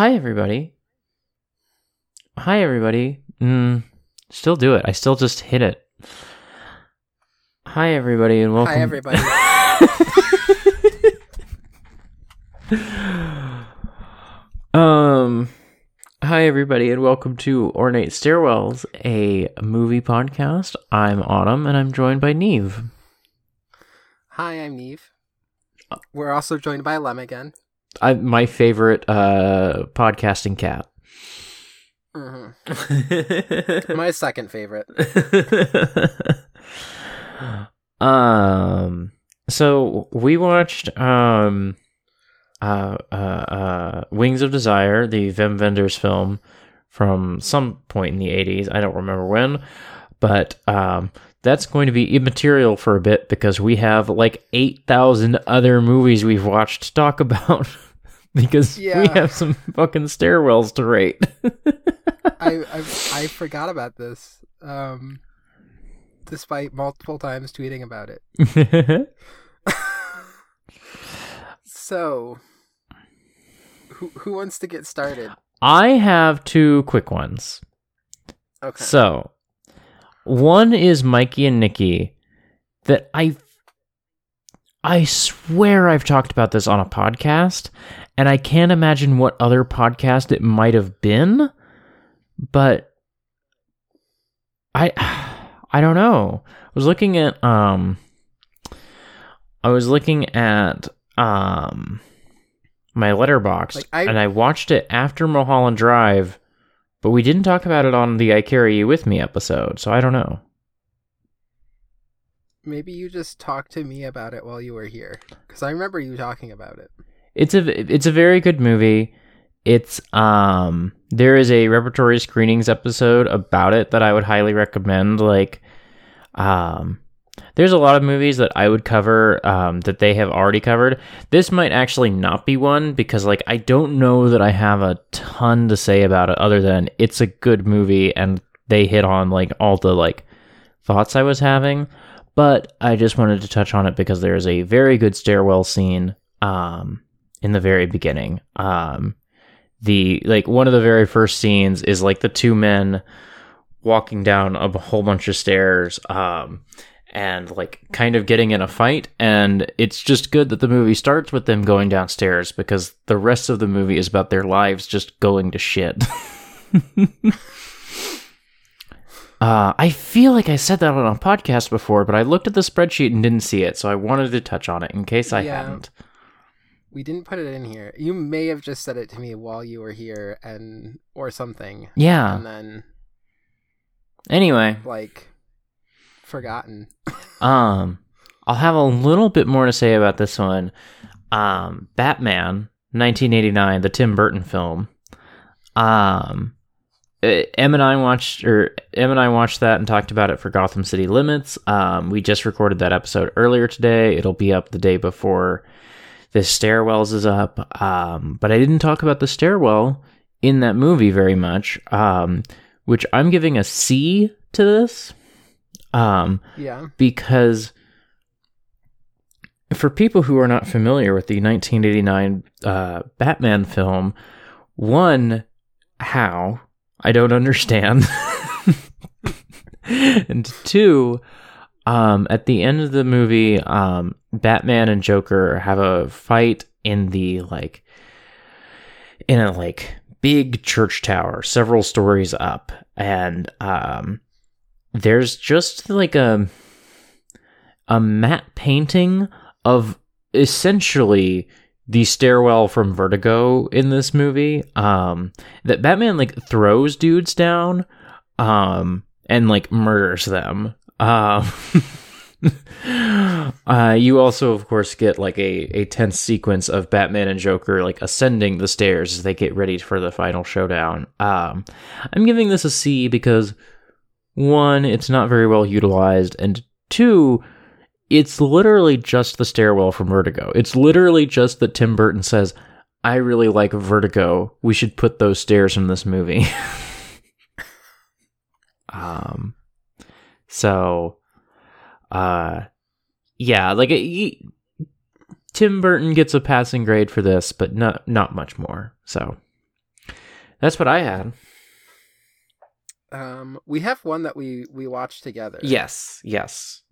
Hi, everybody. Hi, everybody. Mm, still do it. I still just hit it. Hi, everybody, and welcome. Hi, everybody. um, hi, everybody, and welcome to Ornate Stairwells, a movie podcast. I'm Autumn, and I'm joined by Niamh. Hi, I'm Niamh. We're also joined by Lem again. I, my favorite uh, podcasting cat. hmm My second favorite. um so we watched um uh uh uh Wings of Desire, the Wim Wenders film from some point in the 80s. I don't remember when, but um that's going to be immaterial for a bit because we have like 8,000 other movies we've watched to talk about because we have some fucking stairwells to rate. I, I I forgot about this. Um, despite multiple times tweeting about it. So, who who wants to get started? I have two quick ones. Okay. So, one is Mikey and Nicky that I I swear I've talked about this on a podcast and I can't imagine what other podcast it might have been, but I I don't know. I was looking at um I was looking at um my Letterboxd Like, I- and I watched it after Mulholland Drive but we didn't talk about it on the I Carry You With Me episode, so I don't know. Maybe you just talked to me about it while you were here, because I remember you talking about it. It's a it's a very good movie. It's um there is a repertory screenings episode about it that I would highly recommend. Like um there's a lot of movies that I would cover um, that they have already covered. This might actually not be one because like I don't know that I have a ton to say about it other than it's a good movie and they hit on like all the like thoughts I was having. But I just wanted to touch on it because there is a very good stairwell scene um in the very beginning. Um the like one of the very first scenes is like the two men walking down a whole bunch of stairs um and like kind of getting in a fight and it's just good that the movie starts with them going downstairs because the rest of the movie is about their lives just going to shit. uh, I feel like I said that on a podcast before, but I looked at the spreadsheet and didn't see it, so I wanted to touch on it in case I Yeah. hadn't. We didn't put it in here. You may have just said it to me while you were here, and or something, Yeah. and then Anyway, like forgotten. Um, I'll have a little bit more to say about this one. Um, Batman, 1989, the Tim Burton film. Um, eh, Em and I watched, or Em and I watched that and talked about it for Gotham City Limits. Um, we just recorded that episode earlier today. It'll be up the day before this stairwells is up. Um, but I didn't talk about the stairwell in that movie very much. Um, which I'm giving a C to this. Um, Yeah. because for people who are not familiar with the 1989 uh, Batman film, one, how? I don't understand. and two, um, at the end of the movie, um, Batman and Joker have a fight in the like in a like big church tower, several stories up, and um, there's just like a a matte painting of essentially the stairwell from Vertigo in this movie. Um, that Batman like throws dudes down, um, and like murders them. Um, uh, you also, of course, get like a, a tense sequence of Batman and Joker like ascending the stairs as they get ready for the final showdown. Um, I'm giving this a C because one, it's not very well utilized, and two, it's literally just the stairwell from Vertigo. It's literally just that Tim Burton says, I really like Vertigo. We should put those stairs in this movie. um, so, uh, yeah, like he- Tim Burton gets a passing grade for this, but not not much more. So, That's what I had. Um, we have one that we we watched together. Yes, yes.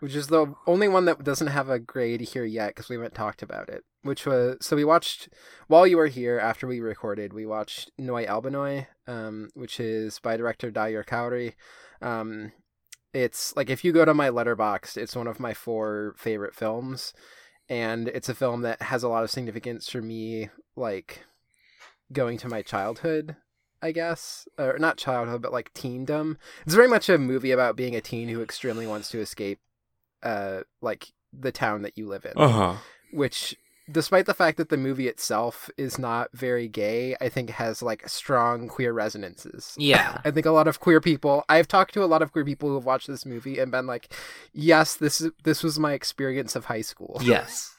which is the only one that doesn't have a grade here yet because we haven't talked about it. Which was so we watched while you were here after we recorded. We watched Nói albinói, um, which is by director Dagur Kári. Um, it's like if you go to my Letterboxd, it's one of my four favorite films, and it's a film that has a lot of significance for me, like going to my childhood. I guess, or not childhood, but like teendom. It's very much a movie about being a teen who extremely wants to escape uh like the town that you live in Uh huh. which despite the fact that the movie itself is not very gay i think has like strong queer resonances Yeah. i think a lot of queer people i've talked to a lot of queer people who have watched this movie and been like yes this is this was my experience of high school Yes.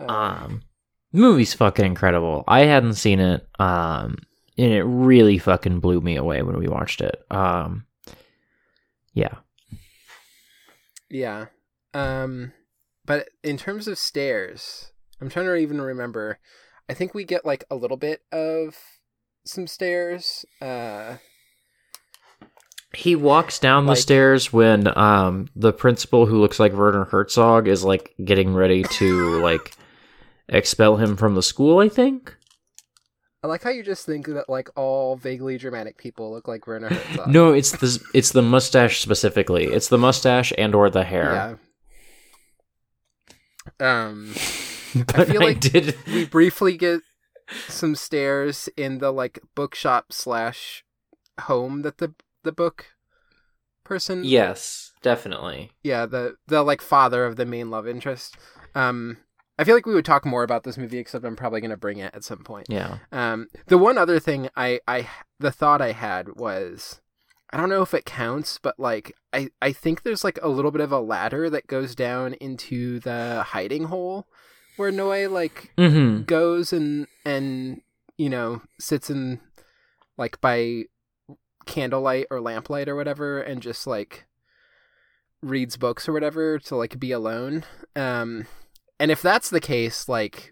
Um, Um, movie's fucking incredible. I hadn't seen it, um, and it really fucking blew me away when we watched it. Um, yeah. yeah um but in terms of stairs i'm trying to even remember i think we get like a little bit of some stairs uh He walks down the stairs when um the principal who looks like Werner Herzog is like getting ready to like expel him from the school, I think. I like how you just think that like all vaguely dramatic people look like Werner Herzog. No, it's the it's the mustache specifically. It's the mustache and or the hair. Yeah. Um, But I, feel like did we briefly get some stairs in the like bookshop slash home that the the book person. Yes, definitely. Yeah, the the like father of the main love interest. Um, I feel like we would talk more about this movie, except I'm probably gonna bring it at some point. Yeah. Um, the one other thing I, I, the thought I had was, I don't know if it counts, but like, I, I think there's like a little bit of a ladder that goes down into the hiding hole where Noi like Mm-hmm. goes and, and, you know, sits in like by candlelight or lamplight or whatever and just like reads books or whatever to like be alone. Um, and if that's the case, like,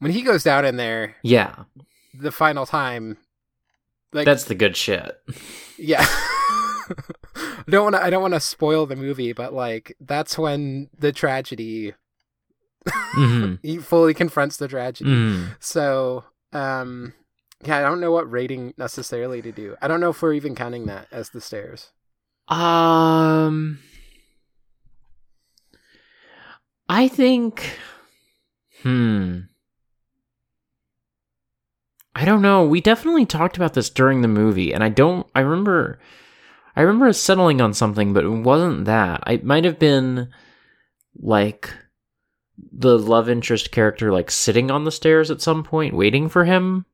when he goes down in there, Yeah. the final time like That's the good shit. yeah I don't want to I don't want to spoil the movie but like that's when the tragedy Mm-hmm. he fully confronts the tragedy mm so um yeah I don't know what rating necessarily to do I don't know if we're even counting that as the stairs Um, I think. Hmm. I don't know. We definitely talked about this during the movie, and I don't. I remember. I remember settling on something, but it wasn't that. I might have been like the love interest character, like sitting on the stairs at some point, waiting for him.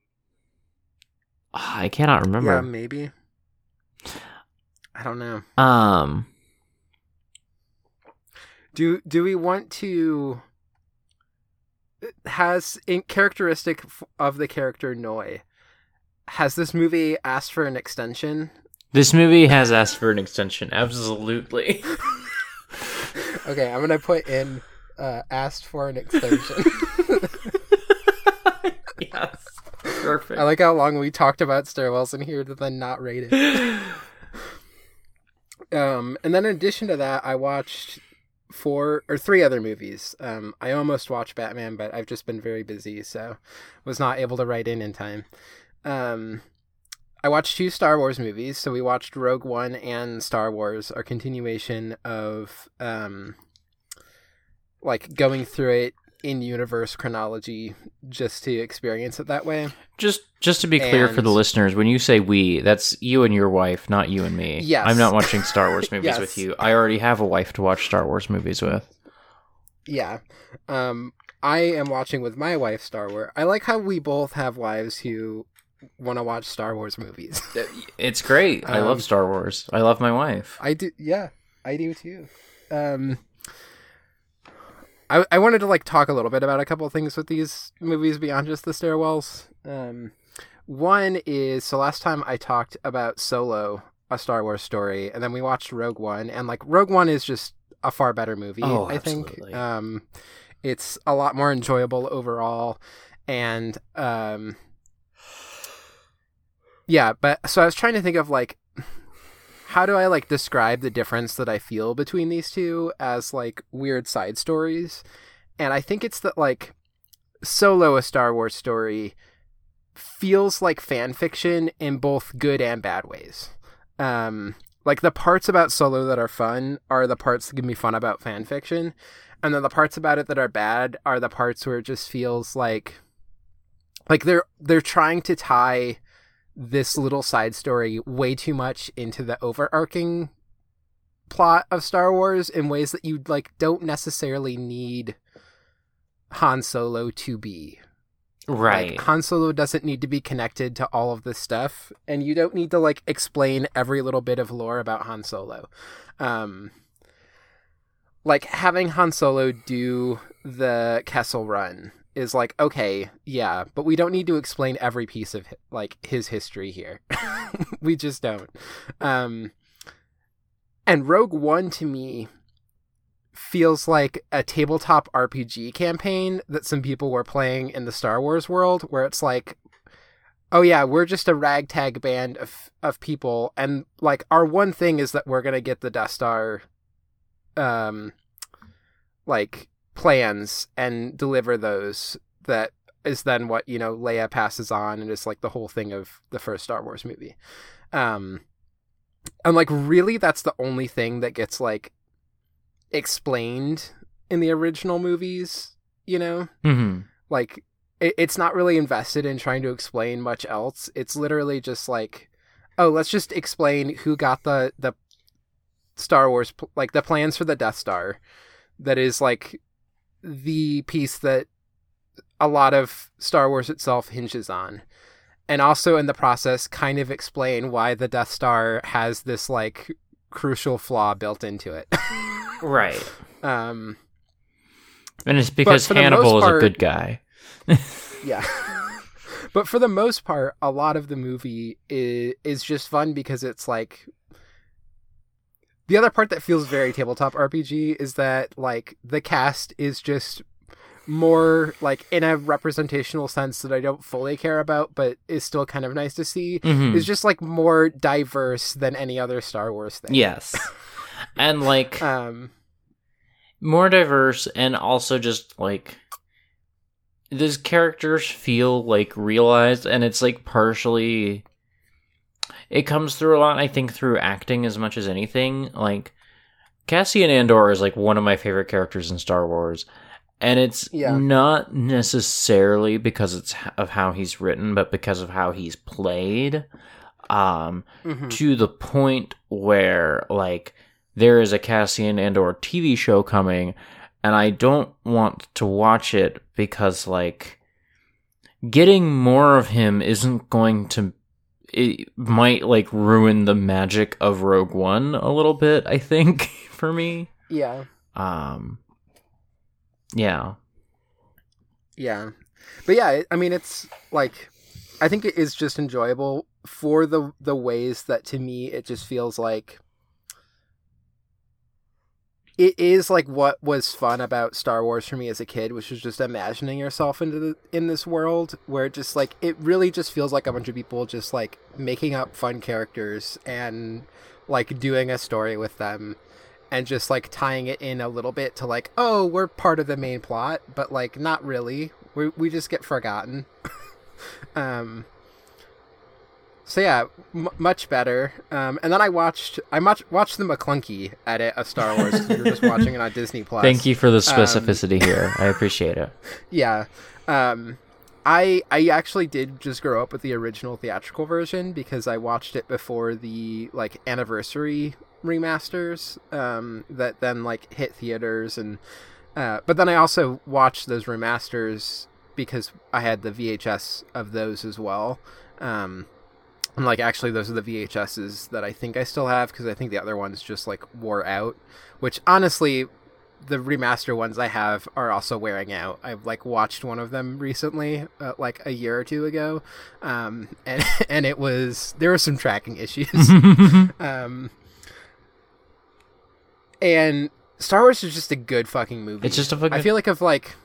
Ah, I cannot remember. yeah maybe I don't know Um. Do do we want to has in characteristic of the character Noi has this movie asked for an extension This movie has asked for an extension. Absolutely. okay i'm gonna put in uh asked for an extension yes. Perfect. i like how long we talked about stairwells in here to then not rate it um and then in addition to that i watched four or three other movies. Um i almost watched batman but i've just been very busy so was not able to write in in time. Um i watched two star wars movies. So we watched rogue one and star wars our continuation of um like going through it in universe chronology just to experience it that way just just to be clear for the listeners, when you say we, that's you and your wife, not you and me. Yes. I'm not watching Star Wars movies Yes. with you. I already have a wife to watch Star Wars movies with. Yeah. Um I am watching with my wife Star Wars. I like how we both have wives who want to watch Star Wars movies. It's great. I Um, love Star Wars. I love my wife. I do yeah, I do too. Um I I wanted to like talk a little bit about a couple of things with these movies beyond just the stairwells. Um one is so last time I talked about Solo, a Star Wars story, and then we watched Rogue One and like Rogue One is just a far better movie, Oh, I think. Um it's a lot more enjoyable overall and um yeah, but so I was trying to think of like how do I like describe the difference that I feel between these two as like weird side stories? And I think it's that like Solo a Star Wars story feels like fan fiction in both good and bad ways. Um like the parts about Solo that are fun are the parts that give me fun about fan fiction. And then the parts about it that are bad are the parts where it just feels like like they're they're trying to tie this little side story way too much into the overarching plot of Star Wars in ways that you like don't necessarily need Han Solo to be. Right. Like, Han Solo doesn't need to be connected to all of this stuff, and you don't need to like explain every little bit of lore about Han Solo. Um, like having Han Solo do the Kessel Run is like okay, yeah, but we don't need to explain every piece of like his history here. we just don't. Um, and Rogue One to me feels like a tabletop RPG campaign that some people were playing in the Star Wars world, where it's like, oh yeah, we're just a ragtag band of of people, and like our one thing is that we're gonna get the Death Star, um, like plans and deliver those. That is then what you know Leia passes on, and it's like the whole thing of the first Star Wars movie. Um, and like really, that's the only thing that gets like explained in the original movies, you know? hmm Like it, it's not really invested in trying to explain much else. It's literally just like, oh, let's just explain who got the the Star Wars like the plans for the Death Star. That is like the piece that a lot of Star Wars itself hinges on. And also in the process kind of explain why the Death Star has this like crucial flaw built into it. Right. um And it's because Hannibal is a good guy. Yeah. but for the most part, a lot of the movie is, is just fun because it's like. The other part that feels very tabletop RPG is that, like, the cast is just more, like, in a representational sense that I don't fully care about, but is still kind of nice to see, Mhm. is just, like, more diverse than any other Star Wars thing. Yes. And like Um, more diverse and also just like these characters feel like realized and it's like partially it comes through a lot i think through acting as much as anything like cassian andor is like one of my favorite characters in star wars and it's Yeah. not necessarily because it's of how he's written but because of how he's played um mhm. to the point where like there is a Cassian Andor TV show coming and I don't want to watch it because like getting more of him isn't going to it might like ruin the magic of Rogue One a little bit, I think, for me. Yeah. Um yeah. Yeah. But yeah, I mean it's like I think it is just enjoyable for the the ways that to me it just feels like it is like what was fun about Star Wars for me as a kid, which was just imagining yourself into the, in this world where it just like it really just feels like a bunch of people just like making up fun characters and like doing a story with them and just like tying it in a little bit to like oh we're part of the main plot but like not really. We we just get forgotten. Um so yeah m- much better um and then i watched i much watched the Maclunkey edit of star Wars. we were just watching it on disney plus Thank you for the specificity here. I appreciate it. yeah um i i actually did just grow up with the original theatrical version because i watched it before the like anniversary remasters um that then like hit theaters and uh but then i also watched those remasters because i had the vhs of those as well um and like actually those are the vhs's that i think i still have because i think the other ones just like wore out which honestly the remaster ones I have are also wearing out. I've like watched one of them recently, uh, like a year or two ago, um, and and it was there were some tracking issues. um, and Star Wars is just a good fucking movie. It's just a fucking- I feel like of like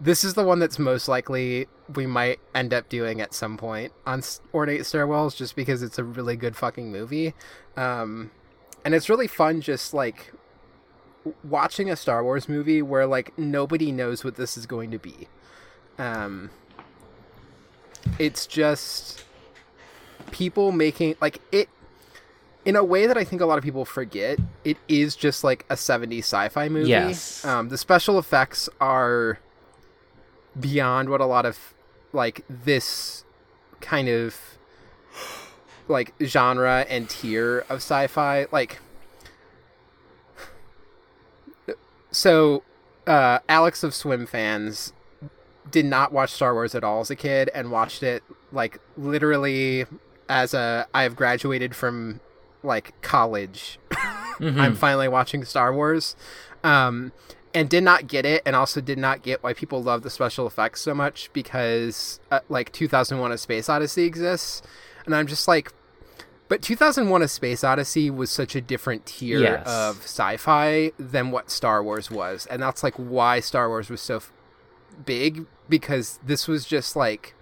this is the one that's most likely we might end up doing at some point on Ornate Stairwells, just because it's a really good fucking movie, um, and it's really fun. Just like watching a Star Wars movie where like nobody knows what this is going to be. Um, it's just people making like it in a way that I think a lot of people forget. It is just like a 70s sci-fi movie. Yes. Um, the special effects are beyond what a lot of like this kind of like genre and tier of sci-fi like so uh alex of swim fans did not watch star wars at all as a kid and watched it like literally as a i have graduated from like college. I'm finally watching star wars. Um and did not get it and also did not get why people love the special effects so much because uh, like 2001 a space odyssey exists and i'm just like but 2001 a space odyssey was such a different tier Yes. of sci-fi than what star wars was and that's like why star wars was so f- big because this was just like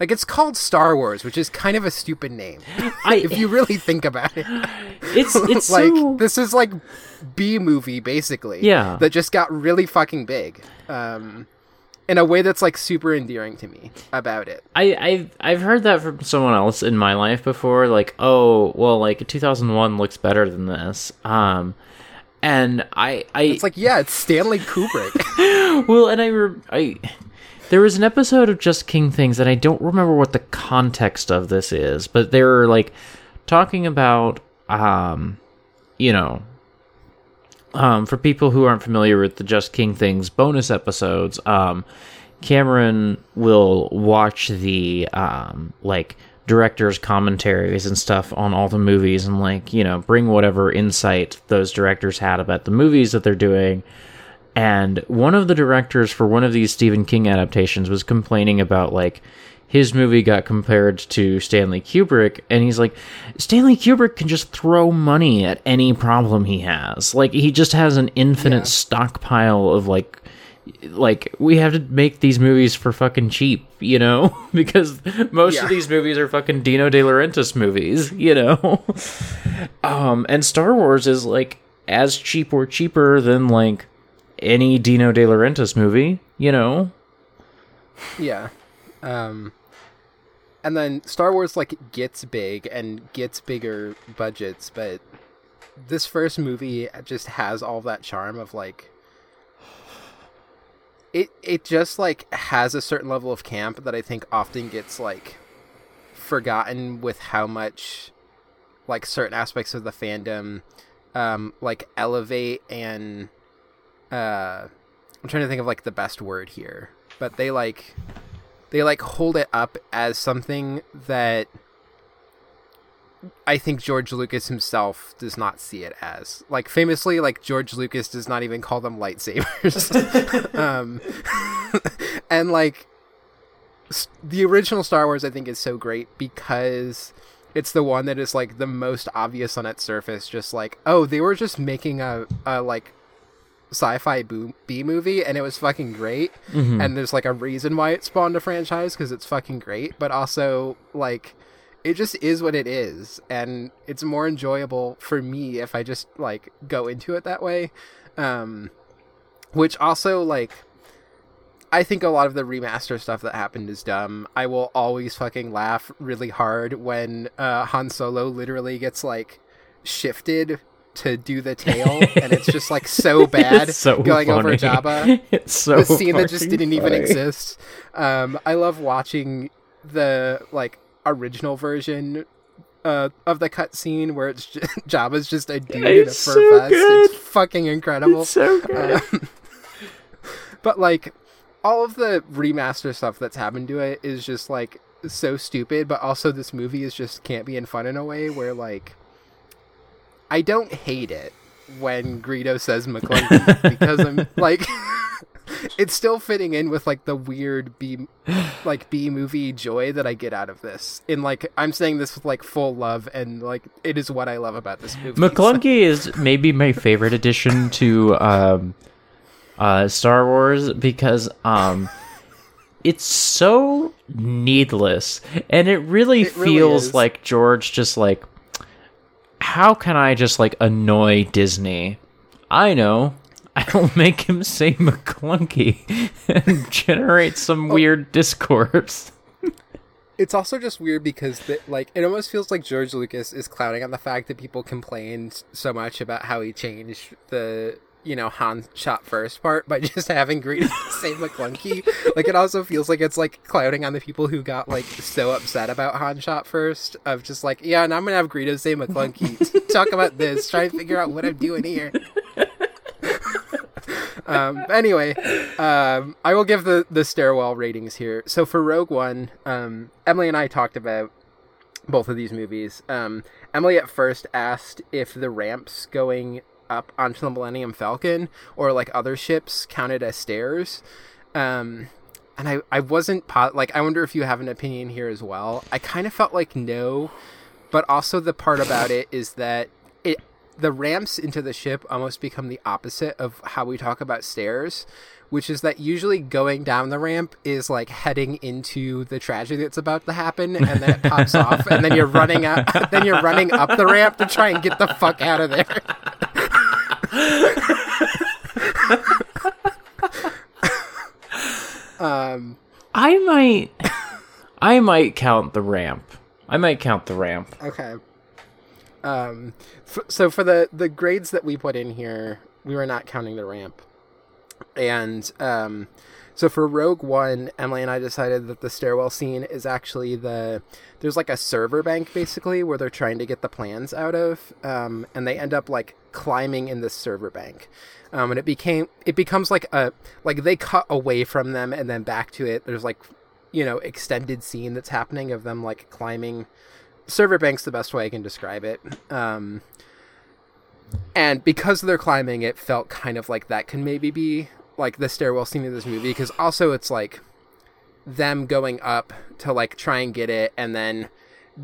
like it's called star wars which is kind of a stupid name I, if you really think about it it's it's like so this is like B movie basically. Yeah. That just got really fucking big. Um in a way that's like super endearing to me about it. I, I've I've heard that from someone else in my life before. Like, oh, well, like 2001 looks better than this. Um, and I, I, It's like, yeah, it's Stanley Kubrick. well, and I, re- I, there was an episode of Just King Things, and I don't remember what the context of this is, but they were like talking about, um, you know, um, for people who aren't familiar with the Just King Things bonus episodes, um, Cameron will watch the um, like director's commentaries and stuff on all the movies and like you know bring whatever insight those directors had about the movies that they're doing. And one of the directors for one of these Stephen King adaptations was complaining about like his movie got compared to Stanley Kubrick, and he's like, Stanley Kubrick can just throw money at any problem he has. Like he just has an infinite Yeah. stockpile of like like we have to make these movies for fucking cheap, you know? because most Yeah. of these movies are fucking Dino De Laurentiis movies, you know? um and Star Wars is like as cheap or cheaper than like any Dino De Laurentiis movie, you know? yeah. Um and then Star Wars like gets big and gets bigger budgets, but this first movie just has all that charm of like it it just like has a certain level of camp that I think often gets like forgotten with how much like certain aspects of the fandom um like elevate and uh I'm trying to think of like the best word here but they like they like hold it up as something that I think George Lucas himself does not see it as. Like famously, like George Lucas does not even call them lightsabers. um, and like the original Star Wars, I think is so great because it's the one that is like the most obvious on its surface. Just like, oh, they were just making a, a like sci-fi B movie, and it was fucking great. And there's like a reason why it spawned a franchise because it's fucking great. But also like it just is what it is and it's more enjoyable for me if i just like go into it that way um which also like i think a lot of the remaster stuff that happened is dumb i will always fucking laugh really hard when uh han solo literally gets like shifted to do the tail and it's just like so bad so going over funny. jabba It's so the scene that just didn't even exist. Um, I love watching the like original version uh, of the cutscene where it's just, Jabba's just a dude in a It's fur so vest. good. It's fucking incredible. It's so good. Um, but like all of the remaster stuff that's happened to it is just like so stupid. But also this movie is just can't be in fun in a way where like I don't hate it when Greedo says Maclunkey because I'm like it's still fitting in with like the weird B like B movie joy that I get out of this. In like I'm saying this with like full love and like it is what I love about this movie. Maclunkey is maybe my favorite addition to um uh, Star Wars because um, it's so needless, and it really It feels is. like George just like, how can I just like annoy Disney? I know. I'll make him say Maclunkey and generate some oh. weird discourse. It's also just weird because the, like it almost feels like George Lucas is clouding on the fact that people complained so much about how he changed the you know Han shot first part by just having Greedo say Maclunkey. like it also feels like it's like clouding on the people who got like so upset about Han shot first of just like yeah, and I'm gonna have Greedo say Maclunkey. Talk about this. Try and figure out what I'm doing here. um, anyway, um, I will give the the stairwell ratings here. So for Rogue One, um, Emily and I talked about both of these movies. Um, Emily at first asked if the ramps going up onto the Millennium Falcon or like other ships counted as stairs. Um, and I, I wasn't po- like I wonder if you have an opinion here as well. I kind of felt like no, but also the part about it is that it the ramps into the ship almost become the opposite of how we talk about stairs, which is that usually going down the ramp is like heading into the tragedy that's about to happen, and then it pops off, and then you're running up, then you're running up the ramp to try and get the fuck out of there. um, I might, I might count the ramp. I might count the ramp. Okay. Um, f- so for the the grades that we put in here, we were not counting the ramp, and um, so for Rogue One, Emily and I decided that the stairwell scene is actually the there's like a server bank basically where they're trying to get the plans out of, um, and they end up like climbing in this server bank. Um, and it became it becomes like a like they cut away from them and then back to it. There's like you know extended scene that's happening of them like climbing server bank's the best way I can describe it. Um, and because they're climbing, it felt kind of like that can maybe be like the stairwell scene of this movie. Because also it's like them going up to like try and get it, and then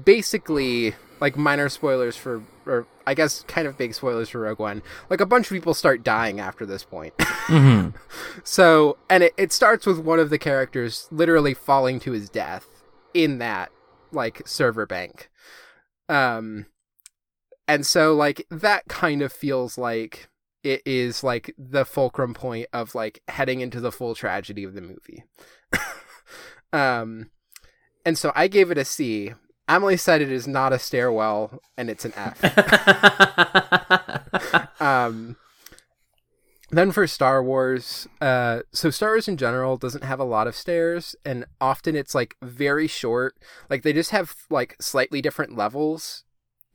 basically like minor spoilers for, or I guess kind of big spoilers for Rogue One. Like a bunch of people start dying after this point. So, and it, it starts with one of the characters literally falling to his death in that like server bank. Um and so like that kind of feels like it is like the fulcrum point of like heading into the full tragedy of the movie. um and so I gave it a C. Emily said it is not a stairwell and it's an F. um then for Star Wars, uh, so Star Wars in general doesn't have a lot of stairs, and often it's like very short. Like they just have like slightly different levels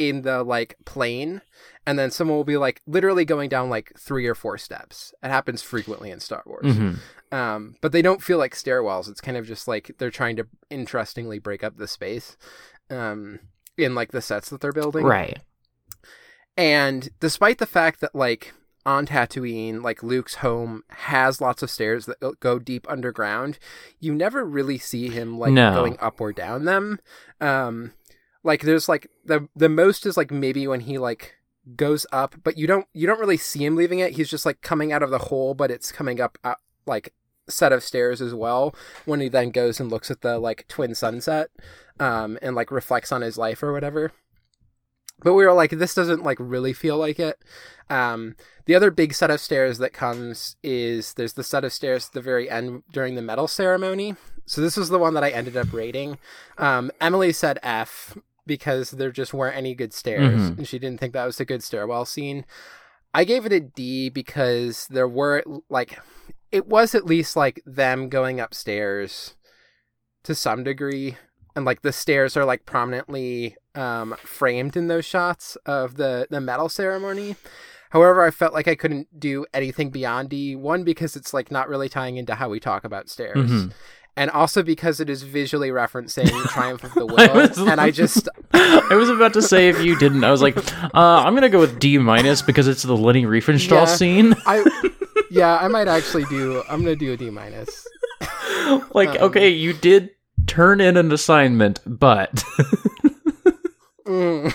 in the like plane, and then someone will be like literally going down like three or four steps. It happens frequently in Star Wars, um, but they don't feel like stairwells. It's kind of just like they're trying to interestingly break up the space, um, in like the sets that they're building, Right. and despite the fact that like on Tatooine, like Luke's home has lots of stairs that go deep underground, you never really see him like No. going up or down them. Um like there's like the the most is like maybe when he like goes up, but you don't you don't really see him leaving it. He's just like coming out of the hole, but it's coming up uh, like set of stairs as well when he then goes and looks at the like twin sunset um and like reflects on his life or whatever. But we were like this doesn't like really feel like it. Um the other big set of stairs that comes is there's the set of stairs at the very end during the medal ceremony. So this was the one that i ended up rating um emily said f because there just weren't any good stairs Mhm. and she didn't think that was a good stairwell scene i gave it a d because there were like it was at least like them going upstairs to some degree and like the stairs are like prominently um framed in those shots of the the medal ceremony however i felt like i couldn't do anything beyond d one because it's like not really tying into how we talk about stairs Mhm. And also because it is visually referencing triumph of the I will was- and i just I was about to say if you didn't, I was like, uh, I'm gonna go with D minus because it's the Leni Riefenstahl Yeah. scene. i yeah i might actually do i'm gonna do a d minus like, Um, okay, you did turn in an assignment, but Mm,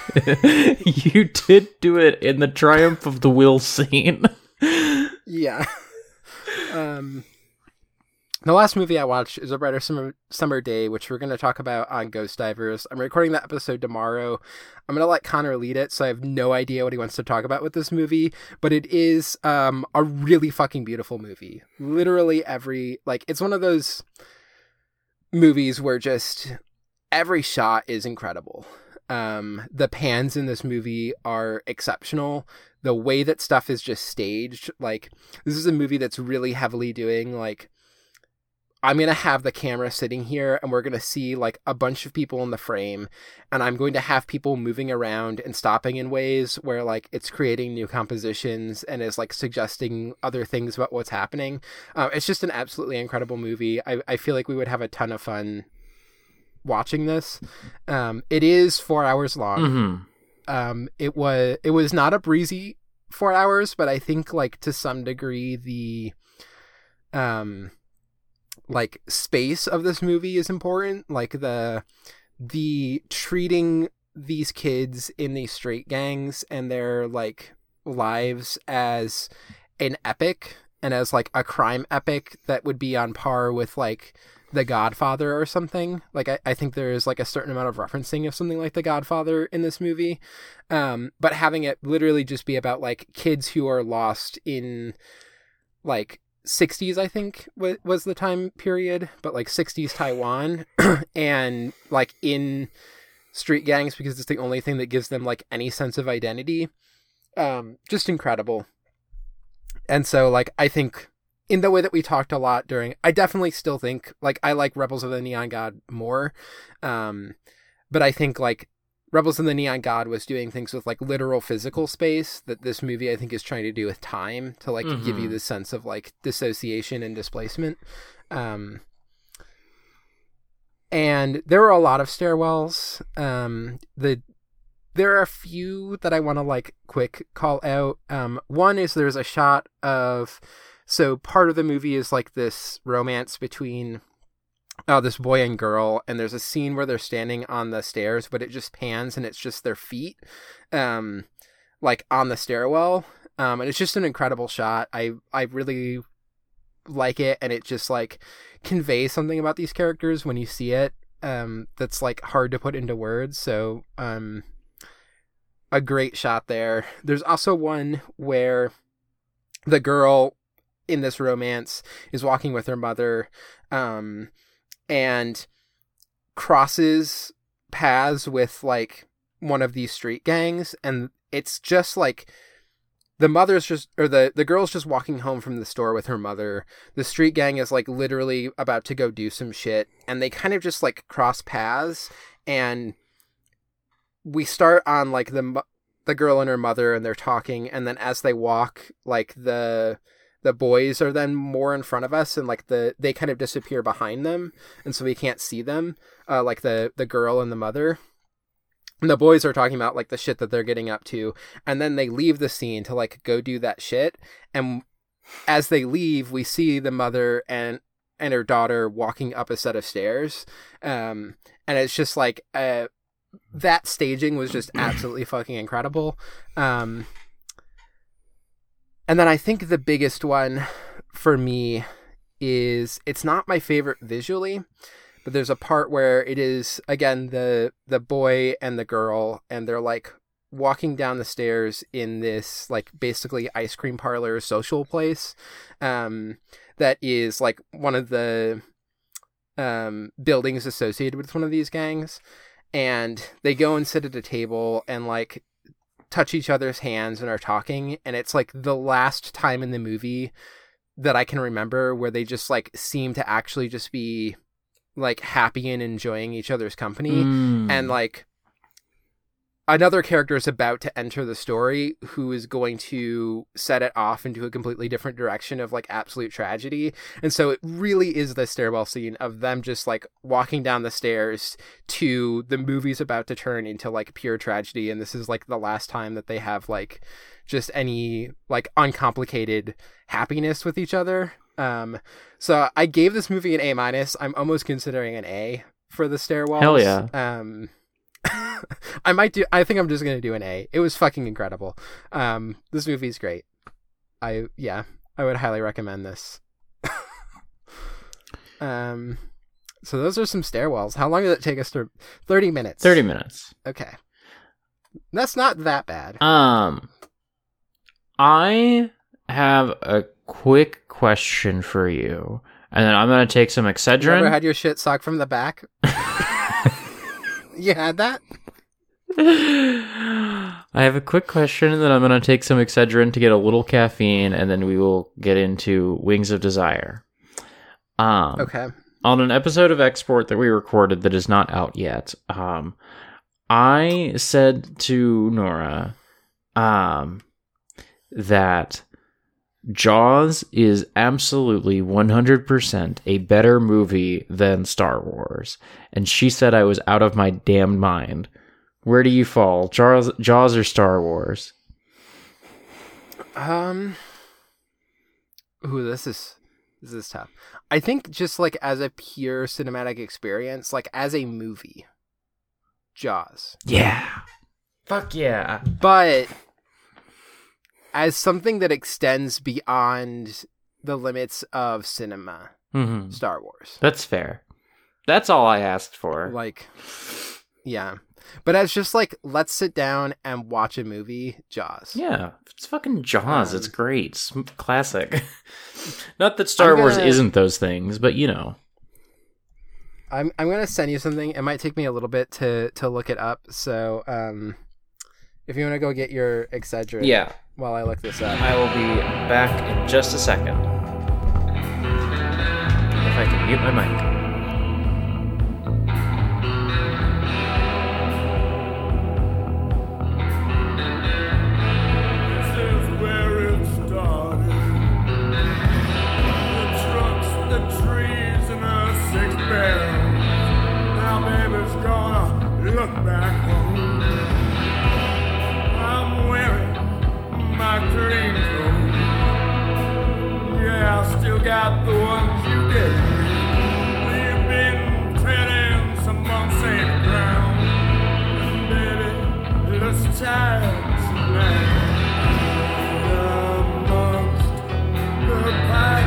you did do it in the Triumph of the Will scene. yeah Um, the last movie I watched is A Brighter Summer, Summer Day, which we're going to talk about on Ghost Divers. I'm recording that episode tomorrow. I'm going to let Connor lead it, so I have no idea what he wants to talk about with this movie, but it is um, a really fucking beautiful movie. Literally every, like, it's one of those movies where just every shot is incredible. Um, the pans in this movie are exceptional. The way that stuff is just staged, like, this is a movie that's really heavily doing, like, I'm going to have the camera sitting here and we're going to see like a bunch of people in the frame and I'm going to have people moving around and stopping in ways where like it's creating new compositions and is like suggesting other things about what's happening. Uh, it's just an absolutely incredible movie. I, I feel like we would have a ton of fun watching this. Um, it is four hours long. Mm-hmm. Um, it was, it was not a breezy four hours, but I think like to some degree the, um, like space of this movie is important like the the treating these kids in these street gangs and their like lives as an epic and as like a crime epic that would be on par with like the godfather or something. Like i, I think there is like a certain amount of referencing of something like the godfather in this movie. Um but having it literally just be about like kids who are lost in like 60s i think was the time period but like 60s taiwan and like in street gangs because it's the only thing that gives them like any sense of identity um just incredible. And so like i think in the way that we talked a lot during i definitely still think like i like rebels of the neon god more um but i think like Rebels in the Neon God was doing things with like literal physical space that this movie I think is trying to do with time to like give you the sense of like dissociation and displacement. Um and there are a lot of stairwells. Um the there are a few that I want to like quick call out. Um one is there's a shot of so part of the movie is like this romance between oh this boy and girl and there's a scene where they're standing on the stairs but it just pans and it's just their feet um like on the stairwell um and it's just an incredible shot. I i really like it and it just like conveys something about these characters when you see it um that's like hard to put into words so um a great shot there. There's also one where the girl in this romance is walking with her mother um and crosses paths with like one of these street gangs and it's just like the mother's just or the the girl's just walking home from the store with her mother. The street gang is like literally about to go do some shit and they kind of just like cross paths and we start on like the the girl and her mother and they're talking and then as they walk like the the boys are then more in front of us and like the they kind of disappear behind them and so we can't see them uh like the the girl and the mother. And the boys are talking about like the shit that they're getting up to and then they leave the scene to like go do that shit and as they leave we see the mother and and her daughter walking up a set of stairs um and it's just like uh that staging was just absolutely fucking incredible um and then I think the biggest one for me is it's not my favorite visually, but there's a part where it is again the the boy and the girl and they're like walking down the stairs in this like basically ice cream parlor social place um that is like one of the um buildings associated with one of these gangs. And they go and sit at a table and like touch each other's hands and are talking and it's like the last time in the movie that I can remember where they just like seem to actually just be like happy and enjoying each other's company Mm. and like another character is about to enter the story who is going to set it off into a completely different direction of like absolute tragedy. And so it really is the stairwell scene of them just like walking down the stairs to the movie's about to turn into like pure tragedy. And this is like the last time that they have like just any like uncomplicated happiness with each other. Um so i gave this movie an a minus. I'm almost considering an a for the stairwells. Hell yeah. um I might do I think I'm just gonna do an A. It was fucking incredible. Um this movie's great. I yeah, I would highly recommend this. Um, so those are some stairwells. How long did it take us to? Thirty minutes. 30 minutes. Okay. That's not that bad. Um, I have a quick question for you, and then I'm gonna take some You ever Excedrin. had your shit sucked from the back? you had that? I have a quick question, and then I'm gonna take some Excedrin to get a little caffeine, and then we will get into Wings of Desire. Um, Okay. on an episode of Export that we recorded that is not out yet, um, I said to Nora um, that Jaws is absolutely 100% a better movie than Star Wars. And she said I was out of my damned mind. Where do you fall? Jaws, Jaws or Star Wars? Um. Ooh, this is this is tough. I think just like as a pure cinematic experience, like as a movie, Jaws. Yeah. Fuck yeah. But as something that extends beyond the limits of cinema, hmm Star Wars. That's fair. That's all I asked for. Like, yeah. But as just like, let's sit down and watch a movie, Jaws. Yeah, it's fucking Jaws. Um, it's great. It's classic. Not that Star I'm Wars isn't those things, but you know. I'm I'm gonna send you something. It might take me a little bit to to look it up. So um, if you want to go get your Excedrin, Yeah, while I look this up. I will be back in just a second. If I can mute my mic. This is Yeah, I still got the ones you gave me. We've been treading some ground. And baby. Amongst the pipes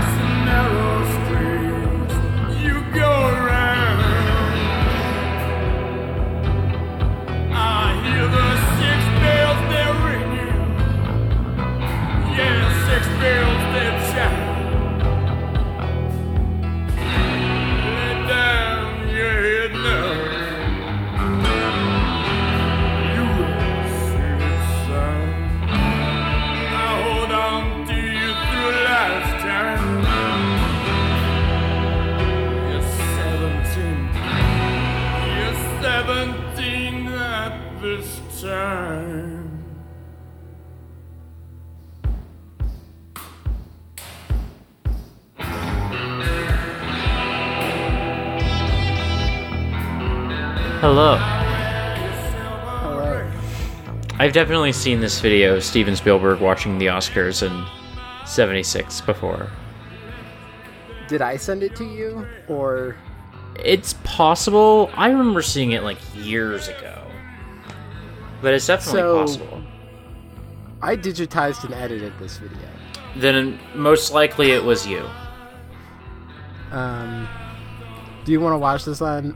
Hello. Hello. I've definitely seen this video of Steven Spielberg watching the Oscars in 76 before. Did I send it to you or? It's possible. I remember seeing it like years ago. But it's definitely So- possible. I digitized and edited this video. Then most likely it was you. Um, do you want to watch this on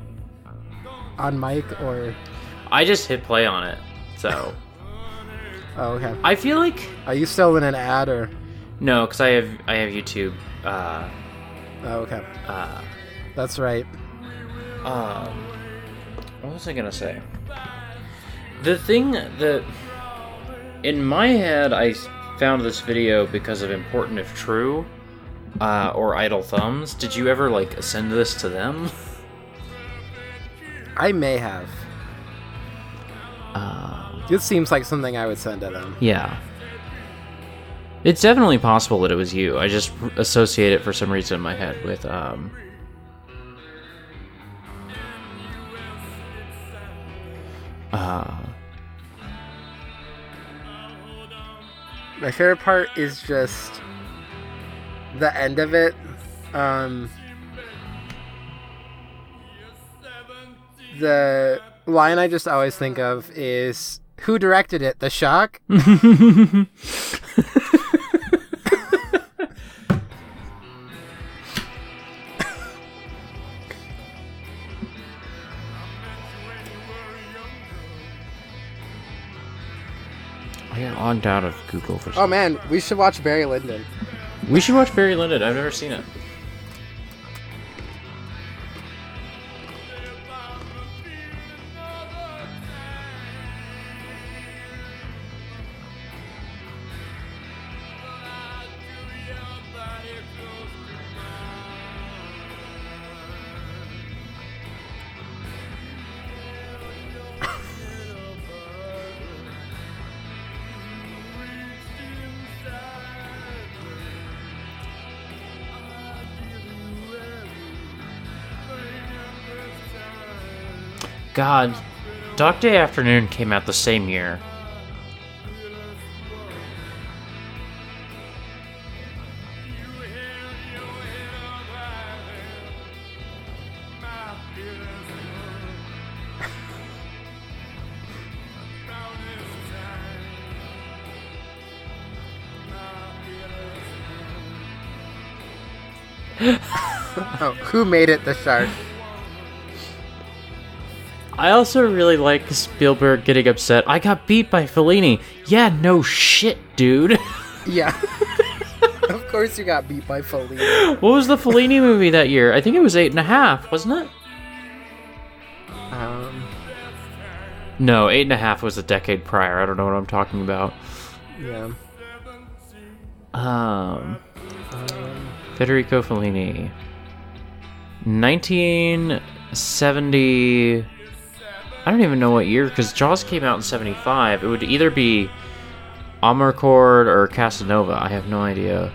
on mic or? I just hit play on it. So Oh, okay. I feel like Are you still in an ad or? no, because I have I have YouTube. Uh, Oh, okay. uh, That's right. um, what was I gonna say? The thing that in my head I found this video because of Important If True, uh, or Idle Thumbs. Did you ever like send this to them? I may have. Um, This seems like something I would send to them. yeah. It's definitely possible that it was you. I just associate it for some reason in my head with um. Uh, My favorite part is just the end of it. Um, the line I just always think of is who directed it? The Shock? I am on out of Google for. Oh man, we should watch Barry Lyndon. We should watch Barry Lyndon. I've never seen it. God, Dog Day Afternoon came out the same year. Oh, who made it the shark? I also really like Spielberg getting upset. I got beat by Fellini. Yeah, no shit, dude. Yeah. of course you got beat by Fellini. what was the Fellini movie that year? I think it was eight and a half, wasn't it? Um, No, eight and a half was a decade prior. I don't know what I'm talking about. yeah. Um, Federico Fellini. 1970. I don't even know what year, because Jaws came out in 75. It would either be Amarcord or Casanova. I have no idea.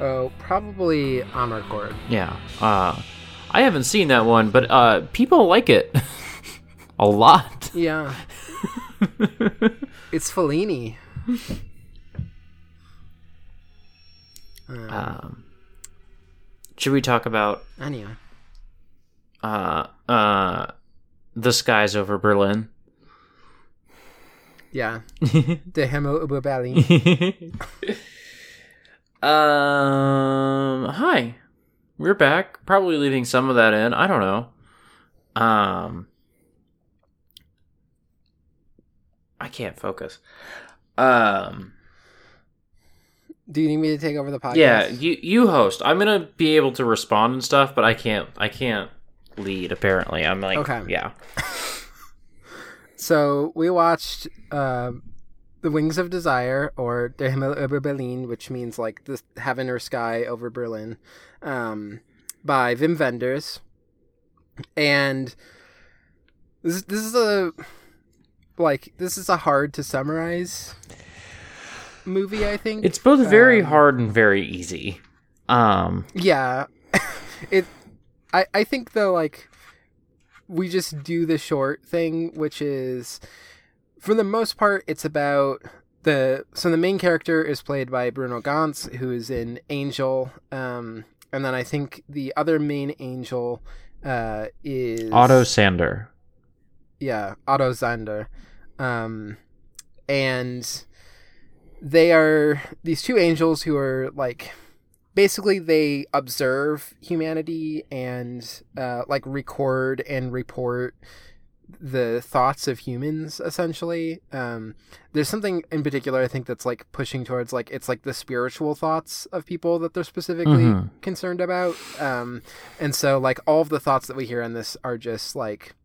Oh, probably Amarcord. Yeah. Uh, I haven't seen that one, but uh, people like it a lot. Yeah. it's Fellini. Um, should we talk about Anyway. uh, uh, the skies over Berlin? Yeah. the Himmel über Berlin. um, hi, we're back. Probably leaving some of that in. I don't know. Um, I can't focus. Um, Do you need me to take over the podcast? yeah, you you host. I'm gonna be able to respond and stuff, but I can't. I can't lead. Apparently, I'm like, Okay. yeah. So we watched uh, The Wings of Desire, or Der Himmel über Berlin, which means like the heaven or sky over Berlin, um, by Wim Wenders. And this, this is a like this is a hard to summarize movie. I think It's both very Um, hard and very easy. Um, Yeah. it I I think though like we just do the short thing which is for the most part it's about the so the main character is played by Bruno Ganz who is in Angel um and then I think the other main angel uh is Otto Sander. yeah, Otto Sander. Um, and they are these two angels who are like basically they observe humanity and uh, like record and report the thoughts of humans essentially um there's something in particular i think that's like pushing towards like it's like the spiritual thoughts of people that they're specifically Mhm. concerned about um and so like all of the thoughts that we hear in this are just like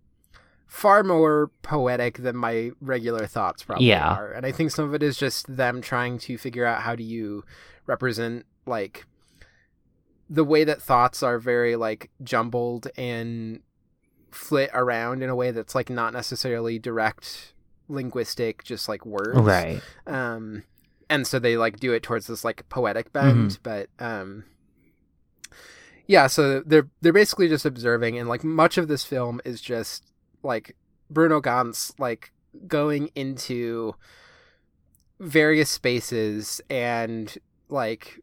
far more poetic than my regular thoughts probably Yeah. are and i think some of it is just them trying to figure out how do you represent like the way that thoughts are very like jumbled and flit around in a way that's like not necessarily direct linguistic just like words Right. um and so they like do it towards this like poetic bend but um yeah so they're they're basically just observing and like much of this film is just like bruno ganz like going into various spaces and like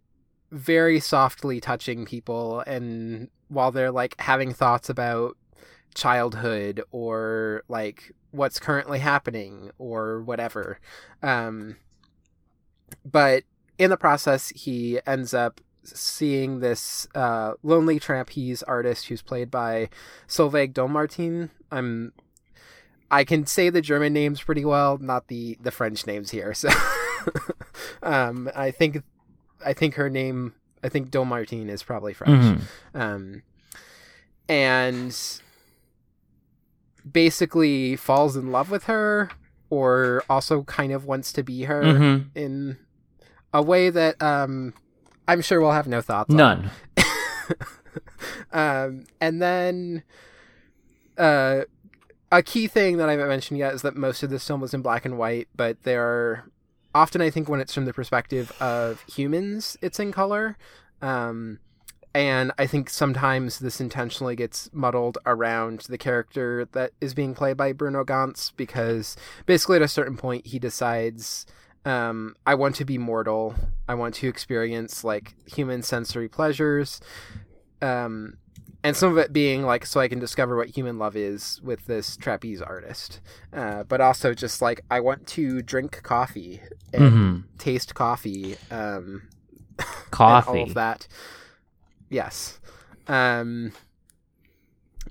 very softly touching people and while they're like having thoughts about childhood or like what's currently happening or whatever um but in the process he ends up seeing this uh lonely trapeze artist who's played by Solveig Dommartin I'm I can say the German names pretty well, not the the French names here. So, um, I think, I think her name, I think Dommartin is probably French. Mhm. Um, and basically falls in love with her, or also kind of wants to be her Mhm. in a way that um, I'm sure we'll have no thoughts on None. um, and then uh, a key thing that I haven't mentioned yet is that most of this film was in black and white, but there are often, I think, when it's from the perspective of humans, it's in color. Um, and I think sometimes this intentionally gets muddled around the character that is being played by Bruno Ganz because basically at a certain point he decides um, I want to be mortal. I want to experience like human sensory pleasures. Um, and some of it being like so I can discover what human love is with this trapeze artist. Uh, but also just like I want to drink coffee and Mhm. taste coffee. Um, and all Coffee. of that. Yes. Um,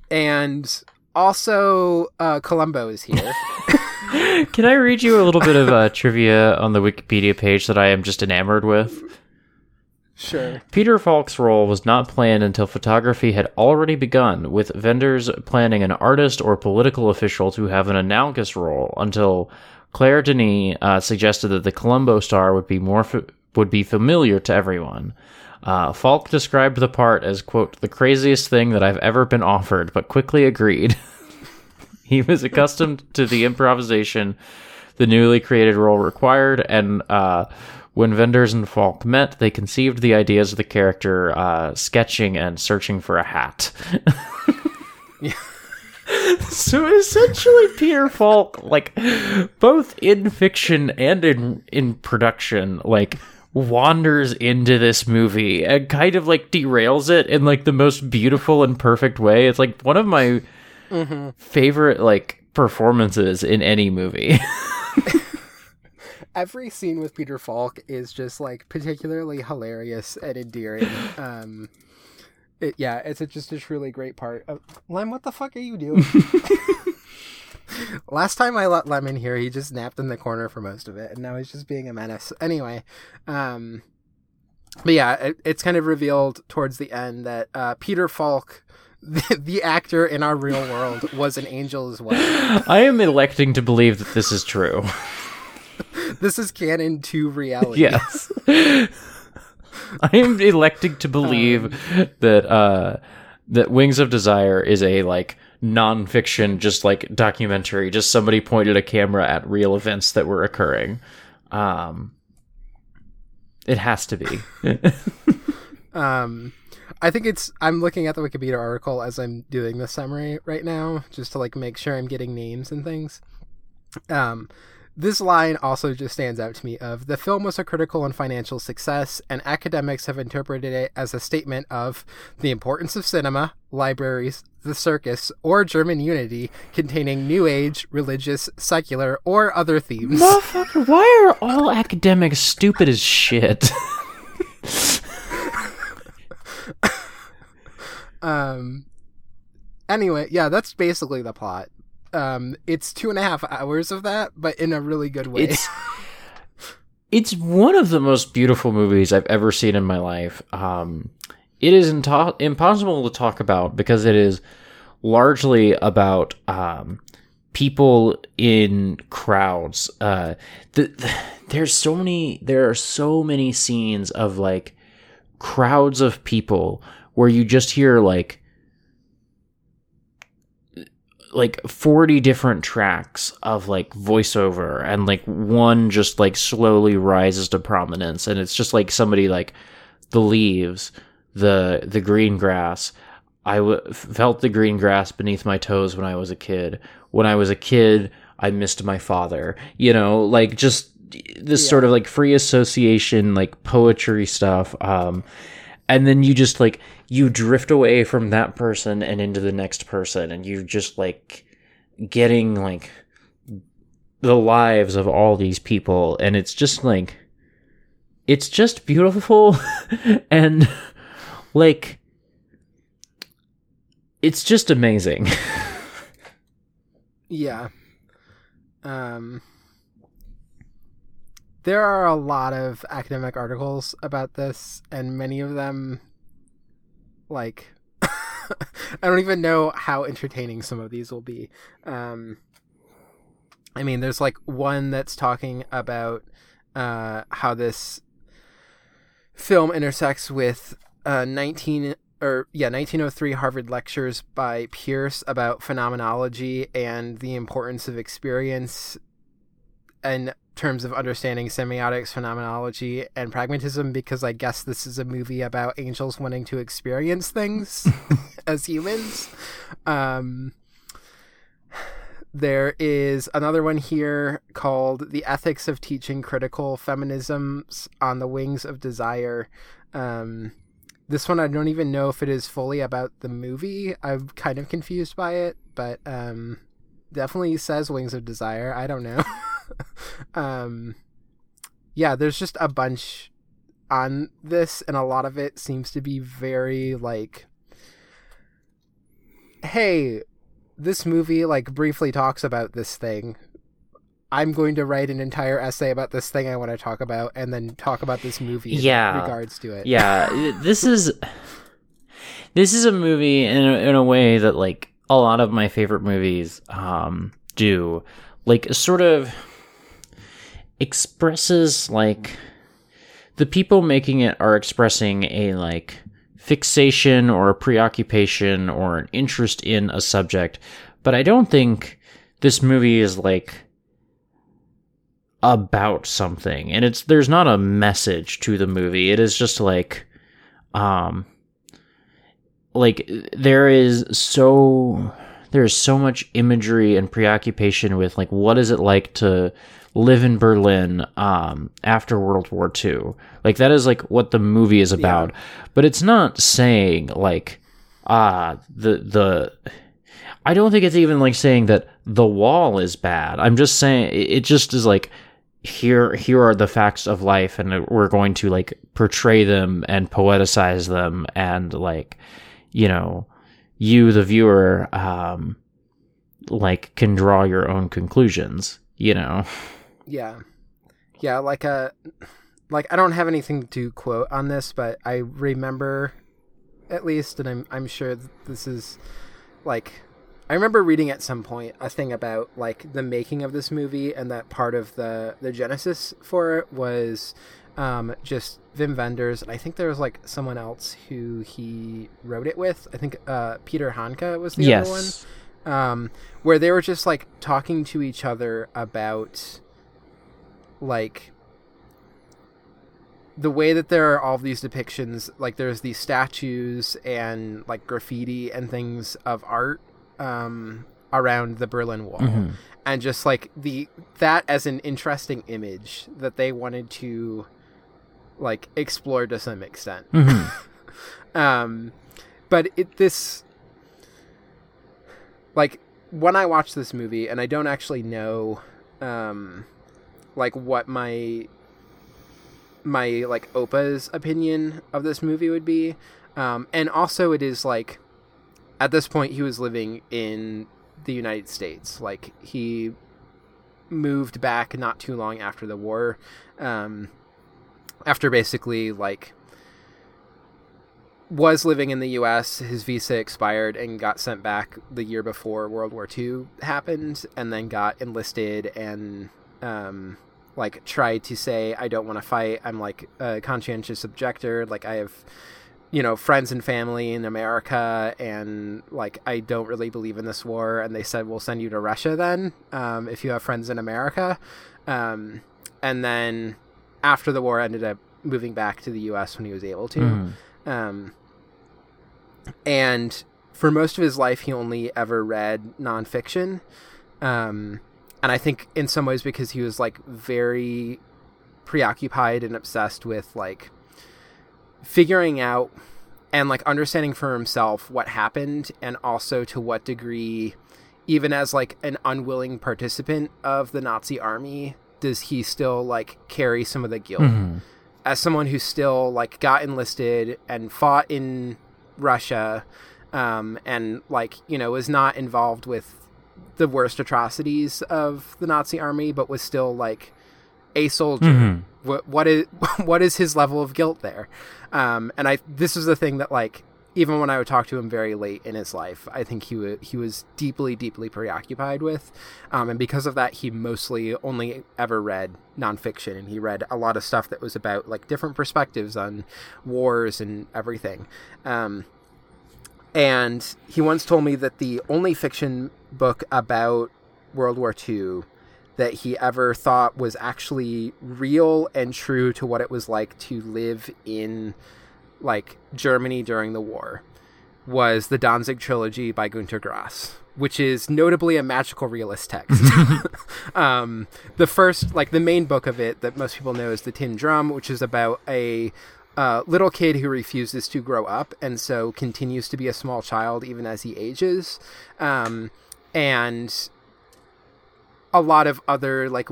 and also, uh, Columbo is here. Can I read you a little bit of uh, trivia on the Wikipedia page that I am just enamored with? Sure. Peter Falk's role was not planned until photography had already begun, with Wenders planning an artist or political official to have an analogous role until Claire Denis uh, suggested that the Columbo star would be more would be familiar to everyone. Uh, Falk described the part as quote the craziest thing that I've ever been offered, but quickly agreed. he was accustomed to the improvisation the newly created role required, and uh, when Wenders and Falk met, they conceived the ideas of the character uh, sketching and searching for a hat. So essentially, Peter Falk, like both in fiction and in in production, like wanders into this movie and kind of like derails it in like the most beautiful and perfect way. It's like one of my favorite like performances in any movie. Every scene with Peter Falk is just like particularly hilarious and endearing. Um, it, yeah, it's a, just a truly great part. Of... Lem, what the fuck are you doing? Last time I let Lem in here, he just napped in the corner for most of it, and now he's just being a menace. Anyway, um, but yeah, it, it's kind of revealed towards the end that uh, Peter Falk, the, the actor in our real world, was an angel as well. I am electing to believe that this is true. This is canon to reality. Yes. I am electing to believe that uh that Wings of Desire is a like nonfiction just like documentary, just somebody pointed a camera at real events that were occurring. Um it has to be. Um, I think it's. I'm looking at the Wikipedia article as I'm doing the summary right now, just to like make sure I'm getting names and things. Um, this line also just stands out to me. Of the film was a critical and financial success, and academics have interpreted it as a statement of the importance of cinema, libraries, the circus, or German unity, containing New Age, religious, secular, or other themes. Motherfucker, why are all academics stupid as shit? Um. Anyway, yeah, that's basically the plot. Um, it's two and a half hours of that, but in a really good way. It's it's one of the most beautiful movies I've ever seen in my life. Um, it is into- impossible to talk about because it is largely about um, people in crowds. Uh, the, the- there's so many. There are so many scenes of like crowds of people where you just hear like like 40 different tracks of like voiceover and like one just like slowly rises to prominence and it's just like somebody like the leaves the the green grass. I w- felt the green grass beneath my toes when I was a kid. When I was a kid I missed my father you know like just this sort of like free association like poetry stuff um and then you just like you drift away from that person and into the next person and you're just like getting like the lives of all these people. And it's just like it's just beautiful. And like it's just amazing. Yeah. Um, there are a lot of academic articles about this, and many of them, like, I don't even know how entertaining some of these will be. Um, I mean, there's like one that's talking about uh, how this film intersects with uh, 19 or yeah 1903 Harvard lectures by Peirce about phenomenology and the importance of experience in terms of understanding semiotics, phenomenology, and pragmatism. Because I guess this is a movie about angels wanting to experience things as humans. Um, there is another one here called The Ethics of Teaching Critical Feminisms on the Wings of Desire. Um, this one, I don't even know if it is fully about the movie. I'm kind of confused by it, but um, definitely says Wings of Desire. I don't know. um, yeah, there's just a bunch on this, and a lot of it seems to be very like, hey, this movie like briefly talks about this thing. I'm going to write an entire essay about this thing I want to talk about, and then talk about this movie Yeah. in regards to it. yeah this is this is a movie in a, in a way that like a lot of my favorite movies um do like sort of expresses like the people making it are expressing a like fixation or a preoccupation or an interest in a subject but i don't think this movie is like about something. And it's there's not a message to the movie. It is just like um like there is so there is so much imagery and preoccupation with like what is it like to live in Berlin um after World War II. Like that is like what the movie is about. But it's not saying like ah the the I don't think it's even like saying that the wall is bad. I'm just saying it it just is like here here are the facts of life and we're going to like portray them and poeticize them and like you know you the viewer um like can draw your own conclusions you know Yeah. Yeah, like a like I don't have anything to quote on this, but I remember at least and I'm I'm sure this is like I remember reading at some point a thing about like the making of this movie and that part of the the genesis for it was um just Wim Wenders and I think there was like someone else who he wrote it with. I think uh Peter Handke was the other one yes um, where they were just like talking to each other about like the way that there are all these depictions like there's these statues and like graffiti and things of art um, around the berlin wall Mhm. and just like the that as an interesting image that they wanted to like explore to some extent Mhm. um but it this like when i watch this movie and i don't actually know um like what my my like opa's opinion of this movie would be. Um and also it is like at this point he was living in the united states. Like he moved back not too long after the war um after basically like was living in the US, his visa expired and got sent back the year before World War II happened, and then got enlisted and um, like tried to say, I don't want to fight. I'm like a conscientious objector. Like I have, you know, friends and family in America, and like I don't really believe in this war. And they said, we'll send you to Russia then um, if you have friends in America. Um, and then after the war, ended up moving back to the US when he was able to. Mhm. Um, and for most of his life, he only ever read nonfiction. Um, and I think in some ways because he was like very preoccupied and obsessed with like figuring out and like understanding for himself what happened and also to what degree even as like an unwilling participant of the Nazi army does he still like carry some of the guilt Mhm. as someone who still like got enlisted and fought in Russia, um, and like you know was not involved with the worst atrocities of the Nazi army, but was still like a soldier. Mhm. What what is what is his level of guilt there? Um, and I this is the thing that like even when I would talk to him very late in his life, I think he wa he was deeply deeply preoccupied with, um, and because of that, he mostly only ever read nonfiction, and he read a lot of stuff that was about like different perspectives on wars and everything. Um, and he once told me that the only fiction book about World War II that he ever thought was actually real and true to what it was like to live in like Germany during the war was the Danzig trilogy by Gunter Grass, which is notably a magical realist text. um, the first, like the main book of it that most people know is the Tin Drum, which is about a uh, little kid who refuses to grow up and so continues to be a small child even as he ages, um, and a lot of other like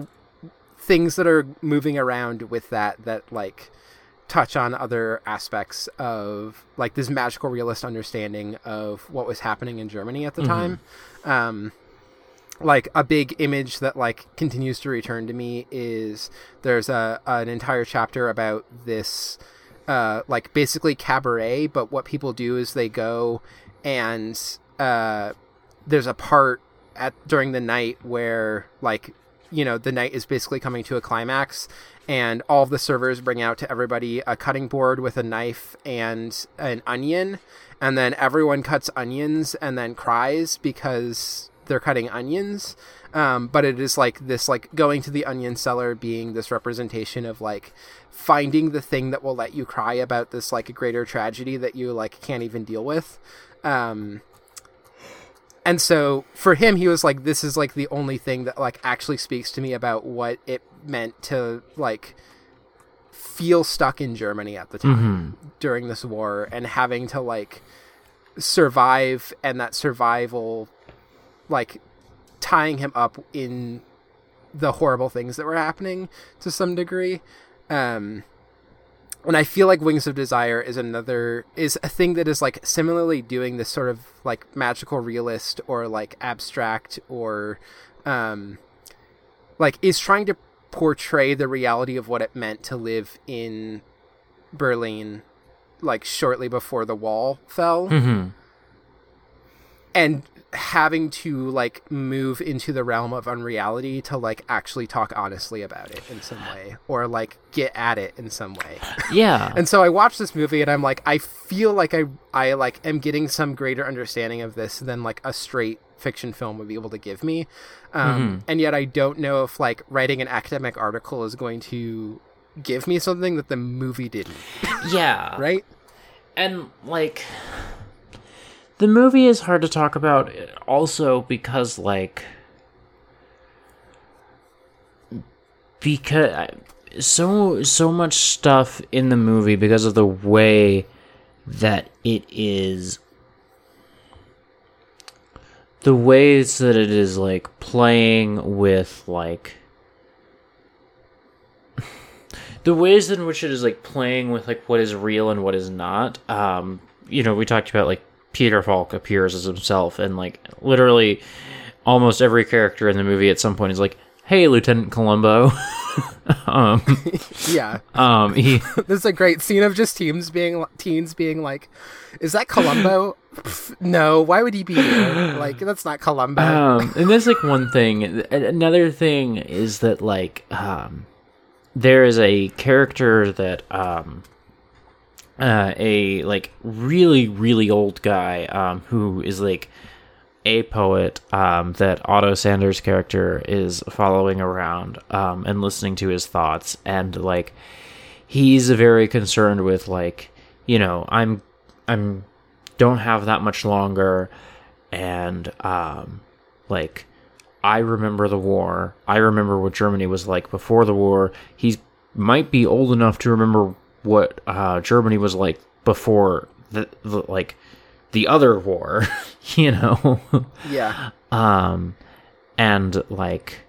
things that are moving around with that that like touch on other aspects of like this magical realist understanding of what was happening in Germany at the time. Um, like a big image that like continues to return to me is there's a an entire chapter about this uh like basically cabaret but what people do is they go and uh there's a part at during the night where like you know the night is basically coming to a climax and all the servers bring out to everybody a cutting board with a knife and an onion. And then everyone cuts onions and then cries because they're cutting onions um, but it is like this like going to the onion cellar being this representation of like finding the thing that will let you cry about this like a greater tragedy that you like can't even deal with. Um, and so for him he was like this is like the only thing that like actually speaks to me about what it meant to like feel stuck in germany at the time during this war and having to like survive and that survival like tying him up in the horrible things that were happening to some degree um and I feel like Wings of Desire is another is a thing that is like similarly doing this sort of like magical realist or like abstract or um like is trying to portray the reality of what it meant to live in Berlin like shortly before the wall fell Mm-hmm. and having to like move into the realm of unreality to like actually talk honestly about it in some way or like get at it in some way Yeah. and so I watched this movie and I'm like, I feel like I I like am getting some greater understanding of this than like a straight fiction film would be able to give me. Um, And yet I don't know if like writing an academic article is going to give me something that the movie didn't. yeah. Right? and like the movie is hard to talk about also because like because so so much stuff in the movie because of the way that it is the ways that it is like playing with like the ways in which it is like playing with like what is real and what is not. Um you know we talked about like peter falk appears as himself and like literally almost every character in the movie at some point is like hey lieutenant columbo um Yeah. um he This is a great scene of just teens being teens being like, "Is that Columbo?" No. Why would he be here? Like that's not Columbo. um and that's like one thing another thing is that like um there is a character that um uh a like really really old guy um who is like a poet um that Otto Sander's character is following around um and listening to his thoughts and like he's very concerned with like you know I'm I'm don't have that much longer and um like I remember the war. I remember what Germany was like before the war. He might be old enough to remember what uh, Germany was like before the, the like the other war, you know. yeah. um and like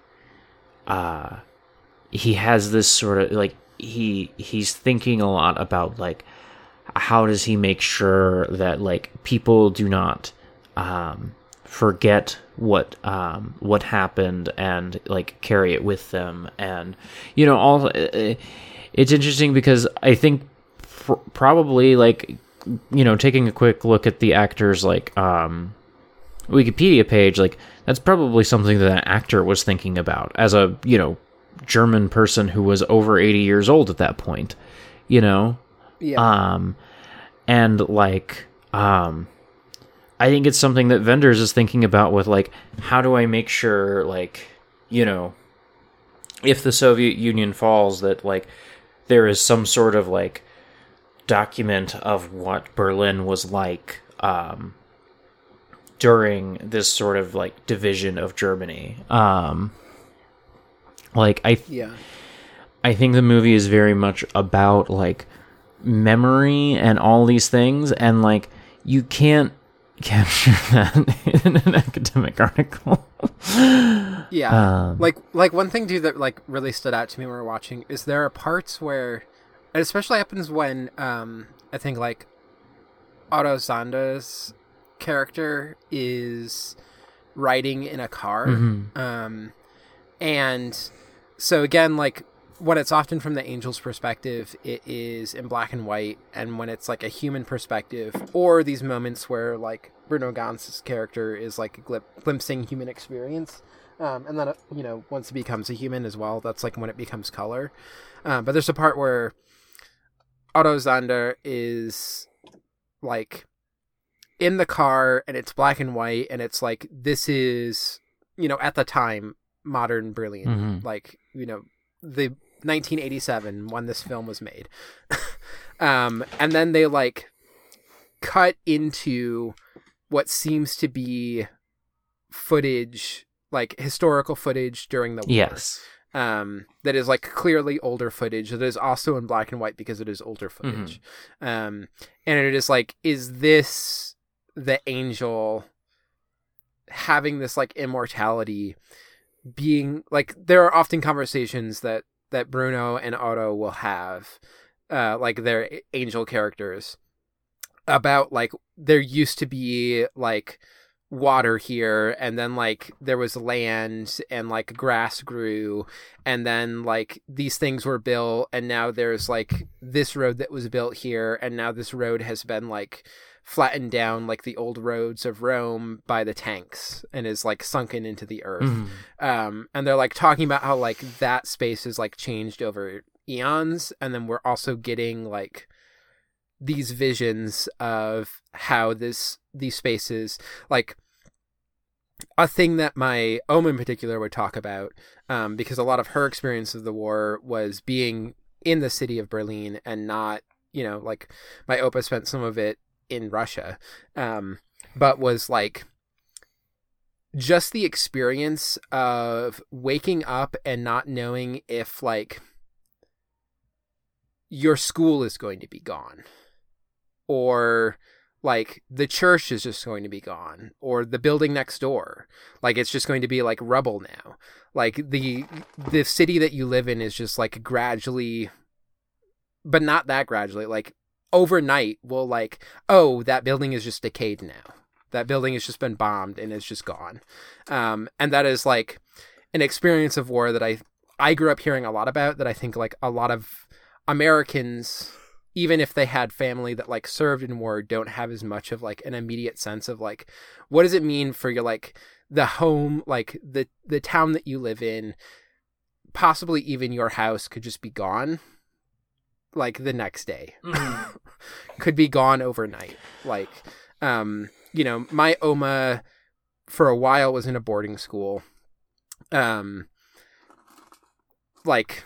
uh he has this sort of like he he's thinking a lot about like how does he make sure that like people do not um forget what um what happened and like carry it with them and you know all uh, it's interesting because i think pr- probably like you know taking a quick look at the actors like um wikipedia page like that's probably something that an actor was thinking about as a you know german person who was over 80 years old at that point you know Yeah. um and like um i think it's something that Wenders is thinking about with like how do i make sure like you know if the soviet union falls that like there is some sort of like document of what berlin was like um during this sort of like division of germany um like i yeah. I think the movie is very much about like memory and all these things, and like you can't capture that in an academic article. Yeah. Um, like like one thing too that like really stood out to me when we were watching is there are parts where it especially happens when um I think like Otto Sander's character is riding in a car. Mhm. Um and so again like when it's often from the angel's perspective it is in black and white and when it's like a human perspective or these moments where like bruno ganz's character is like glip- glimpsing human experience um, and then uh, you know once he becomes a human as well that's like when it becomes color um, but there's a part where otto sander is like in the car and it's black and white and it's like this is you know at the time modern Berlin Mhm. like you know the 1987 when this film was made um and then they like cut into what seems to be footage like historical footage during the war yes. um, that is like clearly older footage that is also in black and white because it is older footage. Um, and it is like, is this the angel having this like immortality being like, there are often conversations that, that Bruno and Otto will have, uh, like their angel characters about like, there used to be like, water here and then like there was land and like grass grew and then like these things were built and now there's like this road that was built here and now this road has been like flattened down like the old roads of Rome by the tanks and is like sunken into the earth Mhm. um and they're like talking about how like that space is like changed over eons and then we're also getting like these visions of how this these spaces like a thing that my Oma in particular would talk about um because a lot of her experience of the war was being in the city of Berlin and not you know like my opa spent some of it in Russia um but was like just the experience of waking up and not knowing if like your school is going to be gone or like the church is just going to be gone or the building next door. Like it's just going to be like rubble now. Like the the city that you live in is just like gradually but not that gradually like overnight will like oh that building is just decayed now. That building has just been bombed and it's just gone. Um and that is like an experience of war that i i grew up hearing a lot about that i think like a lot of americans even if they had family that like served in war don't have as much of like an immediate sense of like what does it mean for your like the home like the the town that you live in? Possibly even your house could just be gone like the next day. Could be gone overnight. Like um you know my oma for a while was in a boarding school. Um like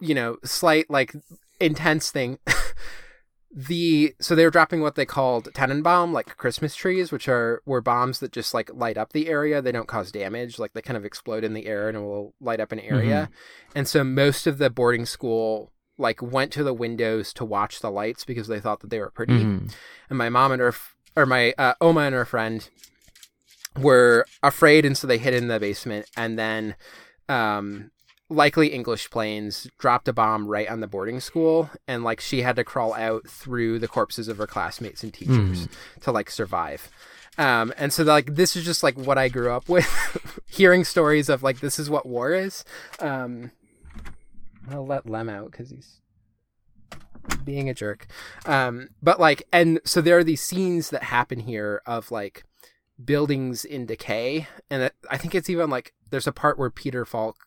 you know slight like intense thing the so they were dropping what they called Tannenbaum, like Christmas trees, which are were bombs that just like light up the area. They don't cause damage, like they kind of explode in the air and it will light up an area. And so most of the boarding school like went to the windows to watch the lights because they thought that they were pretty. Mhm. And my mom and her or my uh, Oma and her friend were afraid, and so they hid in the basement. And then um likely English planes dropped a bomb right on the boarding school and like she had to crawl out through the corpses of her classmates and teachers to like survive. Um, and so like this is just like what I grew up with, hearing stories of like this is what war is. Um, I'll let Lem out because he's being a jerk. Um, but like, and so there are these scenes that happen here of like buildings in decay, and it, I think it's even like there's a part where Peter Falk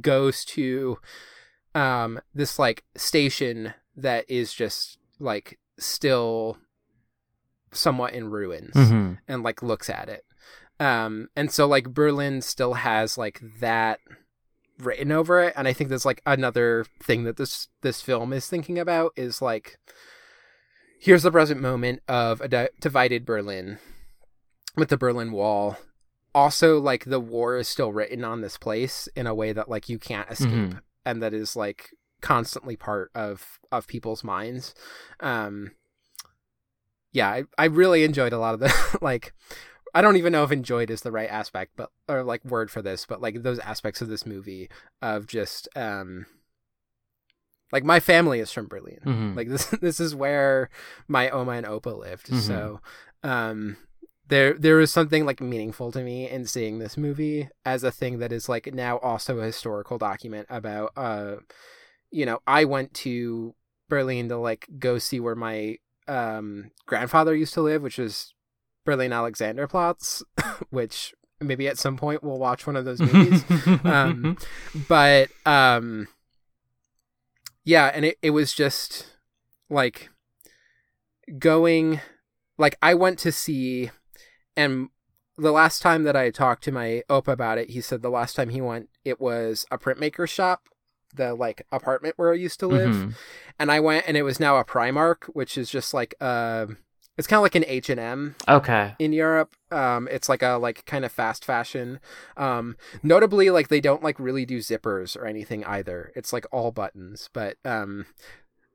goes to um this like station that is just like still somewhat in ruins Mhm. and like looks at it. Um and so like Berlin still has like that written over it and I think that's like another thing that this this film is thinking about is like here's the present moment of a di- divided Berlin with the Berlin Wall. Also like the war is still written on this place in a way that like you can't escape Mhm. and that is like constantly part of of people's minds. Um yeah, I, I really enjoyed a lot of the like I don't even know if enjoyed is the right aspect, but or like word for this, but like those aspects of this movie of just um like my family is from Berlin. Mhm. Like this this is where my Oma and Opa lived. Mhm. So um there there was something like meaningful to me in seeing this movie as a thing that is like now also a historical document about uh you know, I went to Berlin to like go see where my um grandfather used to live, which is Berlin Alexanderplatz, which maybe at some point we'll watch one of those movies. um, but um, yeah, and it, it was just like going, like I went to see, and the last time that I talked to my Opa about it, he said the last time he went, it was a printmaker shop, the like apartment where I used to live, Mhm. and I went, and it was now a Primark, which is just like uh, it's kind of like an H and M Okay. in Europe. Um, it's like a like kind of fast fashion. Um, notably, like they don't like really do zippers or anything either. It's like all buttons. But um,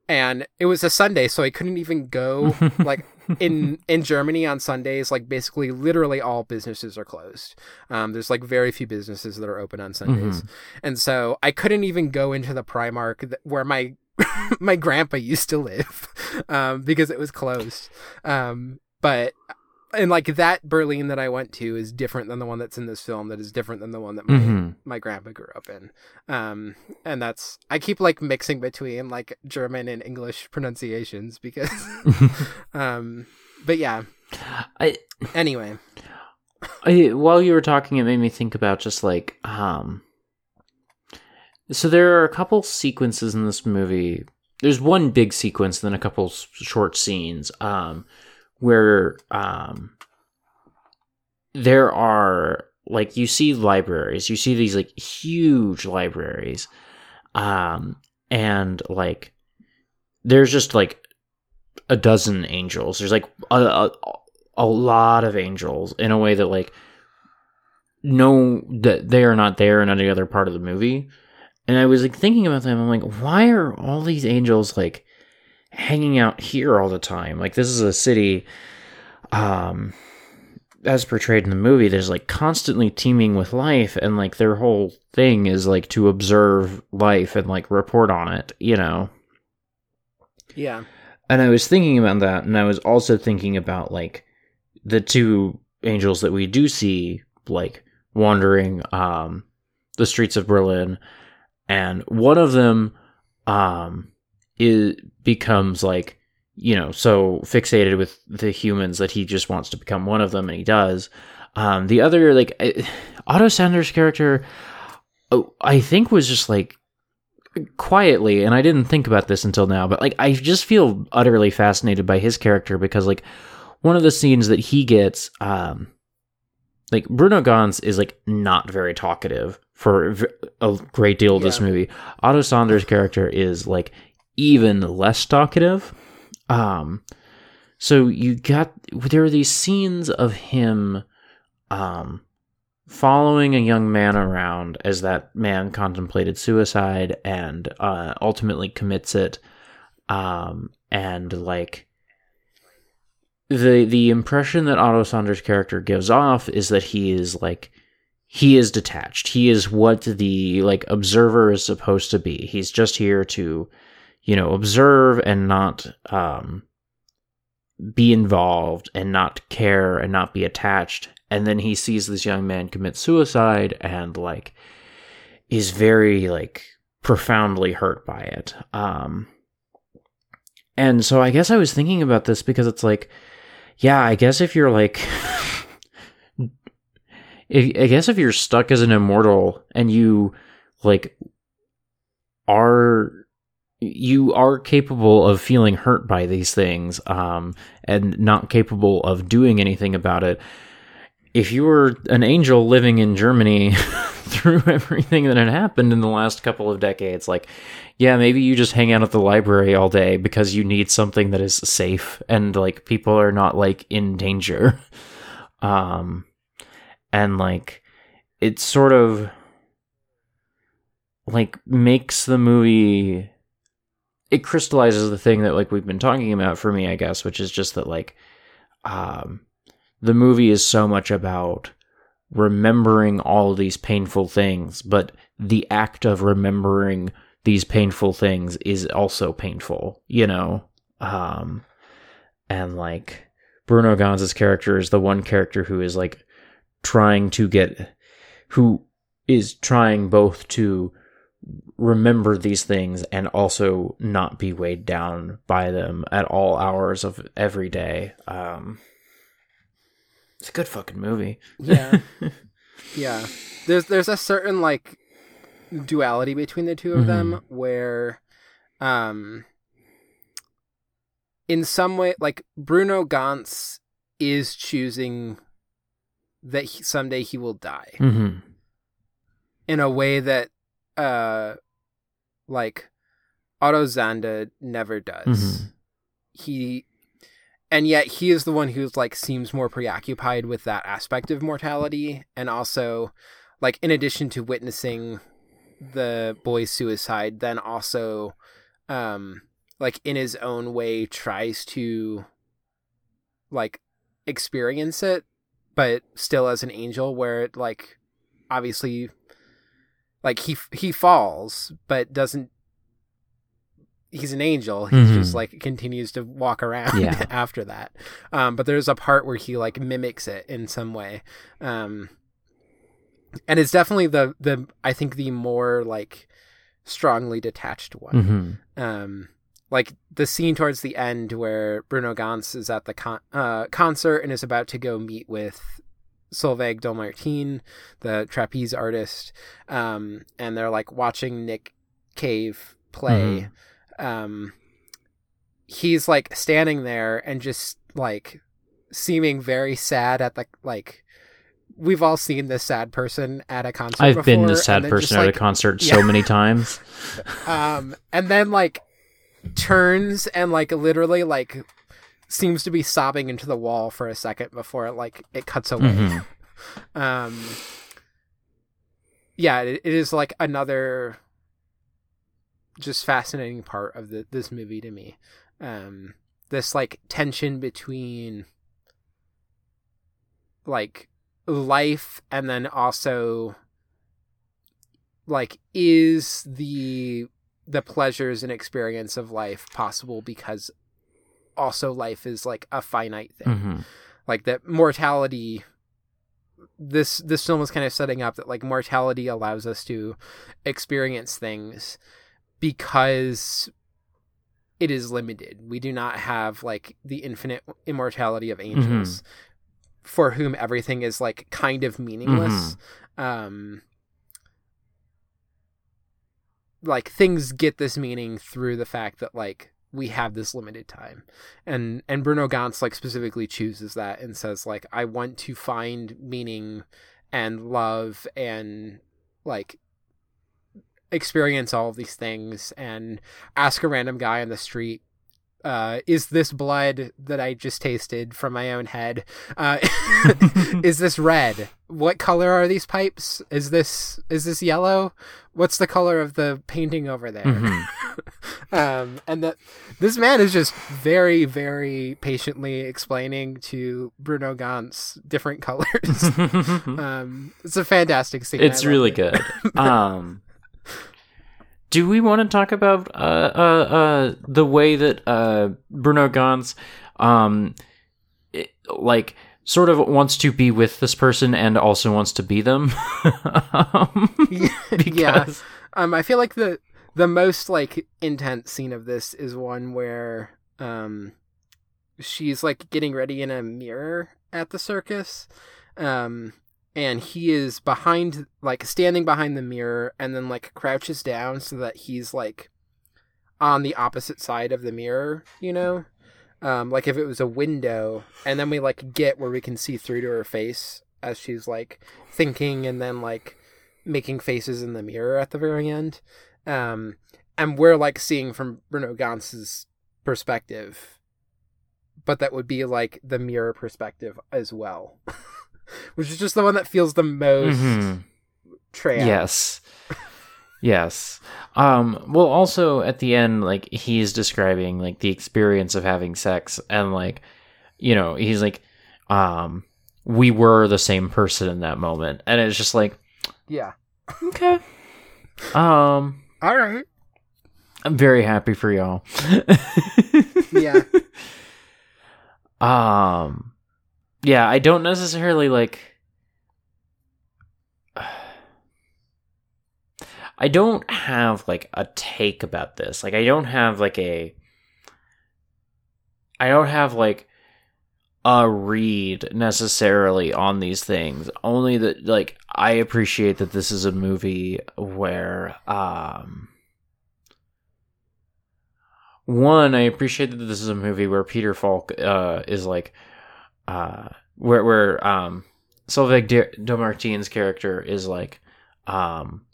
and it was a Sunday, so I couldn't even go. like in in Germany on Sundays, like basically literally all businesses are closed. Um, there's like very few businesses that are open on Sundays, and so I couldn't even go into the Primark that, where my my grandpa used to live um, because it was closed. Um, but and like that Berlin that I went to is different than the one that's in this film. That is different than the one that my Mhm. my grandpa grew up in. Um, and that's I keep like mixing between like German and English pronunciations because, um, but yeah. I, Anyway, I while you were talking, it made me think about just like um. So there are a couple sequences in this movie. There's one big sequence, then a couple short scenes, um, where um, there are like you see libraries, you see these like huge libraries, um, and like there's just like a dozen angels. There's like a, a a lot of angels in a way that like no that they are not there in any other part of the movie. And I was like thinking about them. I'm like, why are all these angels like hanging out here all the time? Like this is a city, um, as portrayed in the movie. There's like constantly teeming with life, and like their whole thing is like to observe life and like report on it. You know. yeah, And I was thinking about that, and I was also thinking about like the two angels that we do see like wandering um the streets of Berlin, and one of them um is becomes like you know so fixated with the humans that he just wants to become one of them, and he does. Um, the other like I- Otto Sander's character, oh, I think was just like quietly and i didn't think about this until now but like i just feel utterly fascinated by his character because like one of the scenes that he gets um like bruno ganz is like not very talkative for a great deal of this movie otto sanders character is like even less talkative um so you got there are these scenes of him um following a young man around as that man contemplated suicide and uh, ultimately commits it um, and like the the impression that Otto Sander's character gives off is that he is like he is detached. He is what the like observer is supposed to be. He's just here to, you know, observe and not um be involved and not care and not be attached. And then he sees this young man commit suicide and like is very like profoundly hurt by it. Um and so i guess i was thinking about this because it's like yeah i guess if you're like if, i guess if you're stuck as an immortal and you like are you are capable of feeling hurt by these things um, and not capable of doing anything about it. If you were an angel living in Germany through everything that had happened in the last couple of decades, like, yeah, maybe you just hang out at the library all day because you need something that is safe and like people are not like in danger. Um, and like, it's sort of like makes the movie it crystallizes the thing that like we've been talking about for me, I guess, which is just that like um the movie is so much about remembering all these painful things, but the act of remembering these painful things is also painful, you know? Um and like Bruno Ganz's character is the one character who is like trying to get who is trying both to remember these things and also not be weighed down by them at all hours of every day. Um, it's a good fucking movie. Yeah. yeah. There's there's a certain like duality between the two of them where um in some way like Bruno Ganz is choosing that he, someday he will die Mm-hmm. in a way that uh like Otto Sander never does. Mhm. He and yet he is the one who's like seems more preoccupied with that aspect of mortality and also like in addition to witnessing the boy's suicide then also um like in his own way tries to like experience it but still as an angel where it like obviously like he he falls but doesn't he's an angel he Mhm. just like continues to walk around Yeah. after that um but there's a part where he like mimics it in some way um and it's definitely the the i think the more like strongly detached one Mm-hmm. um like the scene towards the end where Bruno Ganz is at the con- uh, concert and is about to go meet with Solveig Dommartin, the trapeze artist, um, and they're like watching Nick Cave play. Um, he's like standing there and just like seeming very sad at the like. We've all seen this sad person at a concert. I've been before, the sad person just, at a concert Yeah. so many times. um and then like turns and like literally like seems to be sobbing into the wall for a second before it like it cuts away Mhm. um yeah it, it is like another just fascinating part of the, this movie to me um this like tension between like life and then also like is the the pleasures and experience of life possible because also life is like a finite thing. Mhm. like that mortality this this film is kind of setting up that like mortality allows us to experience things because it is limited. We do not have like the infinite immortality of angels for whom everything is like kind of meaningless. Um like things get this meaning through the fact that like we have this limited time. And and bruno ganz like specifically chooses that and says like i want to find meaning and love and like experience all of these things and ask a random guy on the street uh, is this blood that I just tasted from my own head? Uh, is this red? What color are these pipes? Is this is this yellow? What's the color of the painting over there? Mhm. um, and that this man is just very, very patiently explaining to Bruno Ganz different colors. um, it's a fantastic scene. it's really it. good. Um, do we want to talk about uh, uh, uh, the way that uh, Bruno Ganz um it- like sort of wants to be with this person and also wants to be them um, yeah. because Um, I feel like the the most like intense scene of this is one where um she's like getting ready in a mirror at the circus. Um and he is behind like standing behind the mirror and then like crouches down so that he's like on the opposite side of the mirror, you know? Um like if it was a window and then we like get where we can see through to her face as she's like thinking and then like making faces in the mirror at the very end. Um, and we're like seeing from Bruno Ganz's perspective, but that would be like the mirror perspective as well, which is just the one that feels the most Mhm. trans. Yes. Yes. Um well also at the end like he's describing like the experience of having sex and like you know, he's like um we were the same person in that moment and it's just like Yeah. okay. Um All right. I'm very happy for y'all. Yeah. Um yeah, I don't necessarily like I don't have like a take about this. Like I don't have like a I don't have like a read necessarily on these things. Only that like I appreciate that this is a movie where um one, I appreciate that this is a movie where Peter Falk uh is like uh where where um Solveig de, character is like um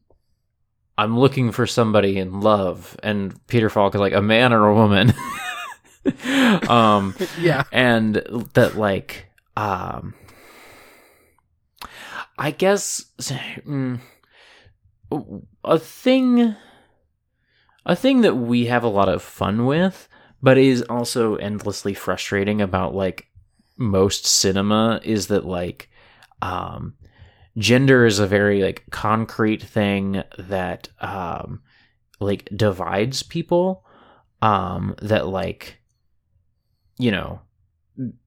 I'm looking for somebody in love and Peter Falk is like a man or a woman. um Yeah. and that like um i guess mm, a thing a thing that we have a lot of fun with but is also endlessly frustrating about like most cinema is that like um gender is a very like concrete thing that um like divides people um that like you know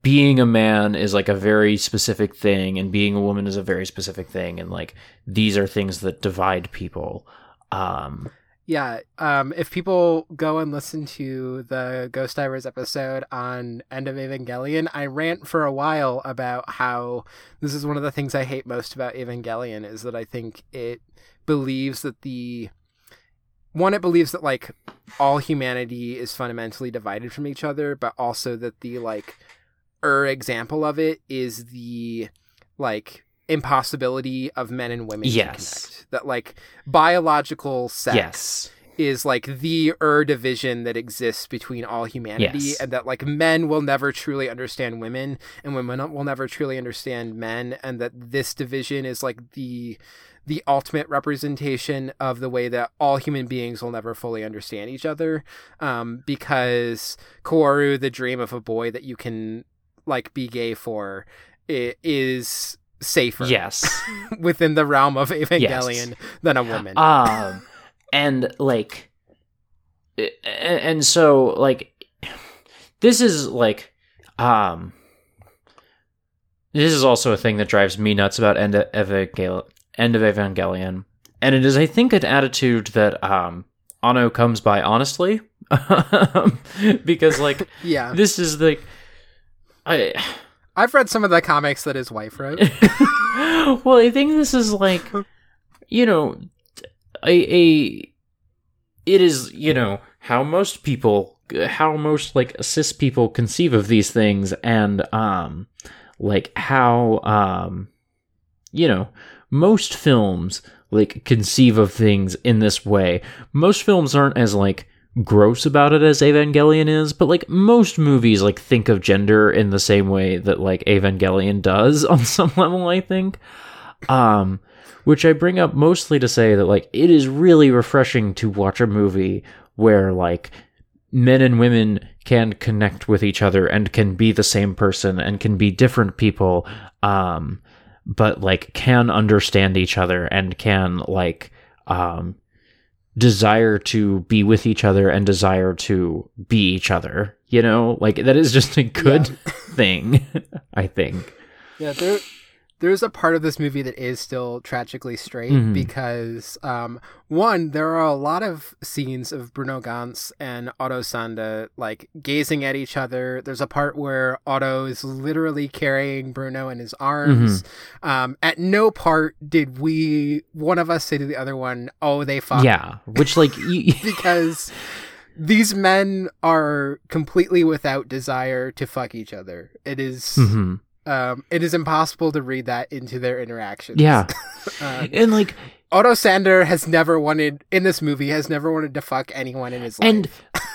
being a man is like a very specific thing and being a woman is a very specific thing and like these are things that divide people um Yeah. Um, if people go and listen to the Ghost Divers episode on End of Evangelion, I rant for a while about how this is one of the things I hate most about Evangelion is that I think it believes that the one it believes that like all humanity is fundamentally divided from each other, but also that the like er example of it is the like impossibility of men and women Yes. to connect. That like biological sex yes is like the er division that exists between all humanity Yes. and that like men will never truly understand women and women will never truly understand men and that this division is like the the ultimate representation of the way that all human beings will never fully understand each other um because Kaworu the dream of a boy that you can like be gay for is safer yes. within the realm of Evangelion than a woman. Um and like and so like this is like um this is also a thing that drives me nuts about end of Evangel- end of evangelion. And it is i think an attitude that um Anno comes by honestly. Because like yeah. this is like i I've read some of the comics that his wife wrote. well, I think this is like, you know, a, a it is, you know, how most people, how most like cis people conceive of these things, and um, like how um, you know, most films like conceive of things in this way. Most films aren't as like gross about it as Evangelion is, but like most movies like think of gender in the same way that like Evangelion does on some level, I think. Um which I bring up mostly to say that like it is really refreshing to watch a movie where like men and women can connect with each other and can be the same person and can be different people um but like can understand each other and can like um desire to be with each other and desire to be each other You know, like that is just a good thing, I think. Yeah, there there's a part of this movie that is still tragically straight Mhm. because um one, there are a lot of scenes of Bruno Ganz and Otto Sander like gazing at each other. There's a part where Otto is literally carrying Bruno in his arms. Mm-hmm. Um at no part did we one of us say to the other one, "Oh, they fucked." Yeah, which like you, because these men are completely without desire to fuck each other. It is Mhm. Um, it is impossible to read that into their interactions. yeah, Um, and like Otto Sander has never wanted in this movie has never wanted to fuck anyone in his life. And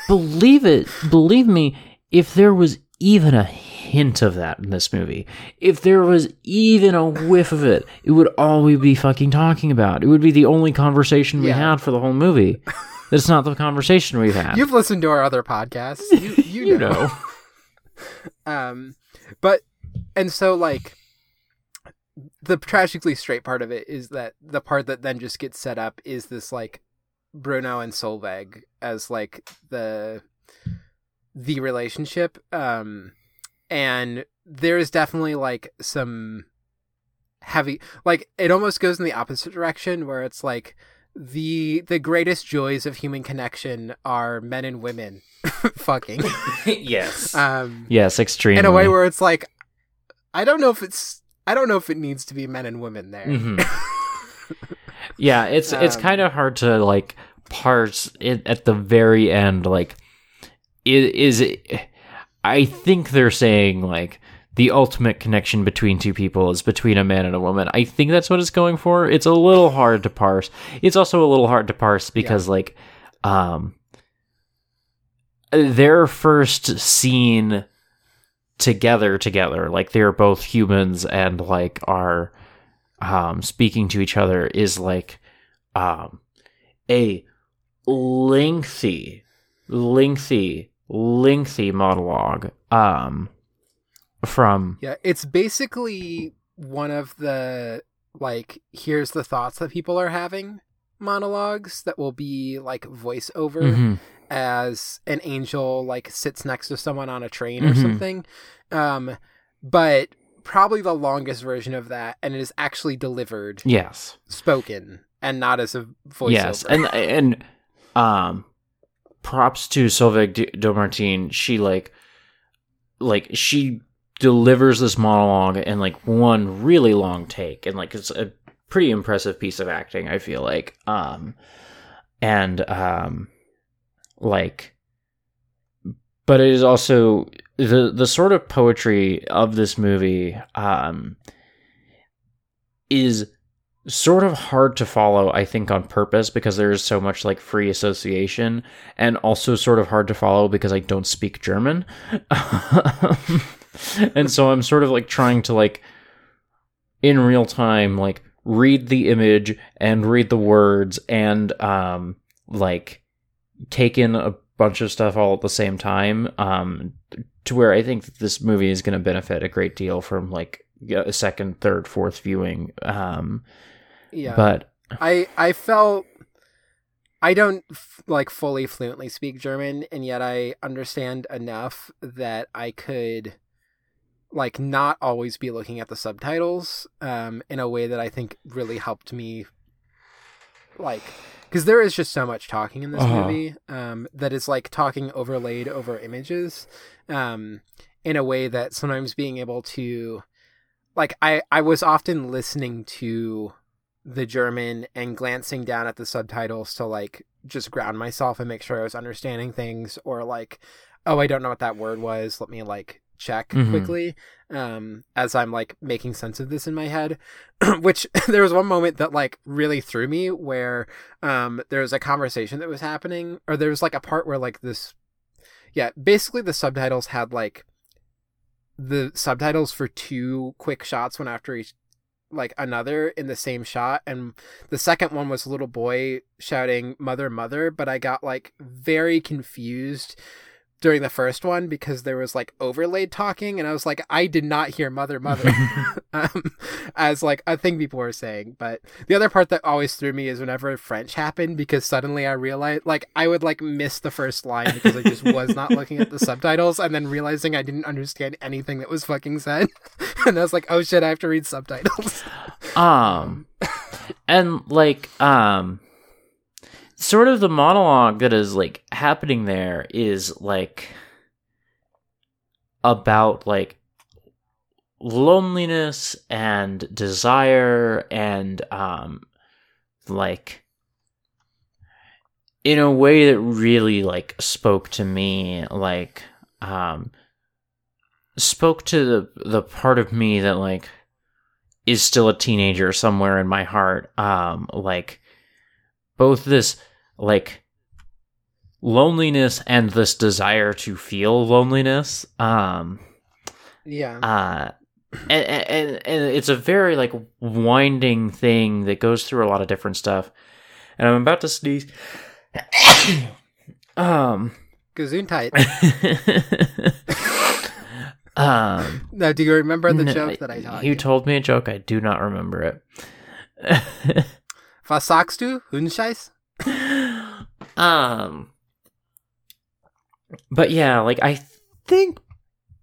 believe it, believe me, if there was even a hint of that in this movie, if there was even a whiff of it, it would all we be fucking talking about. It would be the only conversation we Yeah. had for the whole movie. That's not the conversation we've had. You've listened to our other podcasts. You, you, You know. know. Um, but and so like the tragically straight part of it is that the part that then just gets set up is this like Bruno and Solveig as like the the relationship um and there's definitely like some heavy like it almost goes in the opposite direction where it's like the the greatest joys of human connection are men and women fucking yes. um yes, extremely. in a way where it's like i don't know if it's i don't know if it needs to be men and women there Mhm. yeah, it's it's Um, kind of hard to like parse it at the very end. Like, is it? I think they're saying like the ultimate connection between two people is between a man and a woman. I think that's what it's going for. It's a little hard to parse. It's also a little hard to parse because like, um, their first scene together together like they're both humans and like are um speaking to each other is like um a lengthy lengthy lengthy monologue um from yeah it's basically one of the like here's the thoughts that people are having monologues that will be like voiceover Mhm. As an angel like sits next to someone on a train or Mhm. something. Um but probably the longest version of that and it is actually delivered yes. spoken and not as a voiceover. Yes and and um props to Solveig D- Dommartin she like like she delivers this monologue in like one really long take and like it's a pretty impressive piece of acting i feel like. Um and um like but it is also the the sort of poetry of this movie um is sort of hard to follow i think on purpose because there is so much like free association and also sort of hard to follow because i don't speak german. And so i'm sort of like trying to like in real time like read the image and read the words and um like take in a bunch of stuff all at the same time um to where i think that this movie is going to benefit a great deal from like a second third fourth viewing um yeah. but I I felt I don't f- like fully fluently speak German, and yet I understand enough that I could like not always be looking at the subtitles um, in a way that I think really helped me like because there is just so much talking in this Uh-huh. movie um, that is like talking overlaid over images um, in a way that sometimes being able to like I I was often listening to the German and glancing down at the subtitles to like just ground myself and make sure I was understanding things or like oh I don't know what that word was let me like check Mhm. quickly um as I'm like making sense of this in my head which there was one moment that like really threw me where um there was a conversation that was happening or there was like a part where like this yeah basically the subtitles had like the subtitles for two quick shots one after each like another in the same shot and the second one was a little boy shouting mother mother but i got like very confused during the first one because there was like overlaid talking and i was like i did not hear mother mother um, as like a thing people were saying. But the other part that always threw me is whenever French happened because suddenly I realized like I would like miss the first line because I just was not looking at the subtitles and then realizing I didn't understand anything that was fucking said. and I was like, oh shit, I have to read subtitles. um and like um sort of the monologue that is like happening there is like about like loneliness and desire and um like in a way that really like spoke to me like um spoke to the the part of me that like is still a teenager somewhere in my heart um like both this like loneliness and this desire to feel loneliness um yeah. uh and, and and it's a very like winding thing that goes through a lot of different stuff and i'm about to sneeze um Gesundheit. um Now, do you remember the no, joke that I taught you you? told me a joke i do not remember it Was sagst du? Um but yeah like i think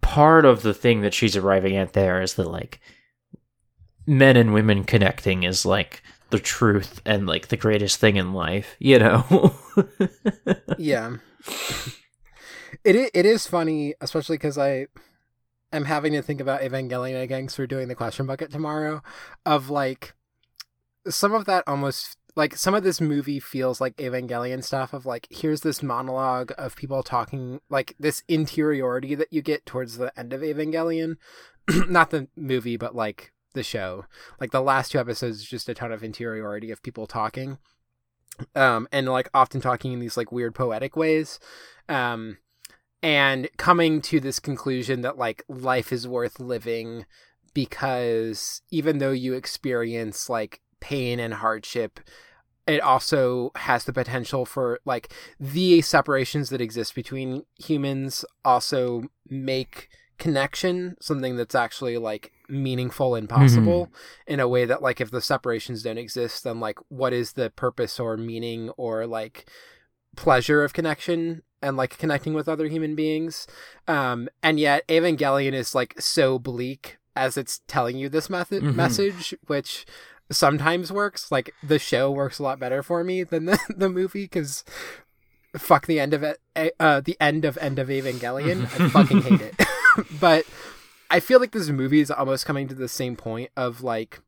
part of the thing that she's arriving at there is that like men and women connecting is like the truth and like the greatest thing in life you know yeah. It it is funny, especially because I am having to think about Evangelion again 'cause we're doing the question bucket tomorrow. Of like some of that almost like some of this movie feels like Evangelion stuff. Of like here's this monologue of people talking like this interiority that you get towards the end of Evangelion, not the movie, but like the show. Like the last two episodes is just a ton of interiority of people talking um and like often talking in these like weird poetic ways um and coming to this conclusion that like life is worth living because even though you experience like pain and hardship it also has the potential for like the separations that exist between humans also make connection something that's actually like meaningful and possible in a way that like if the separations don't exist then like what is the purpose or meaning or like pleasure of connection and like connecting with other human beings um and yet evangelion is like so bleak as it's telling you this method Mhm. message which sometimes works like the show works a lot better for me than the, the movie because fuck the end of it uh the end of end of evangelion. I fucking hate it. But I feel like this movie is almost coming to the same point of like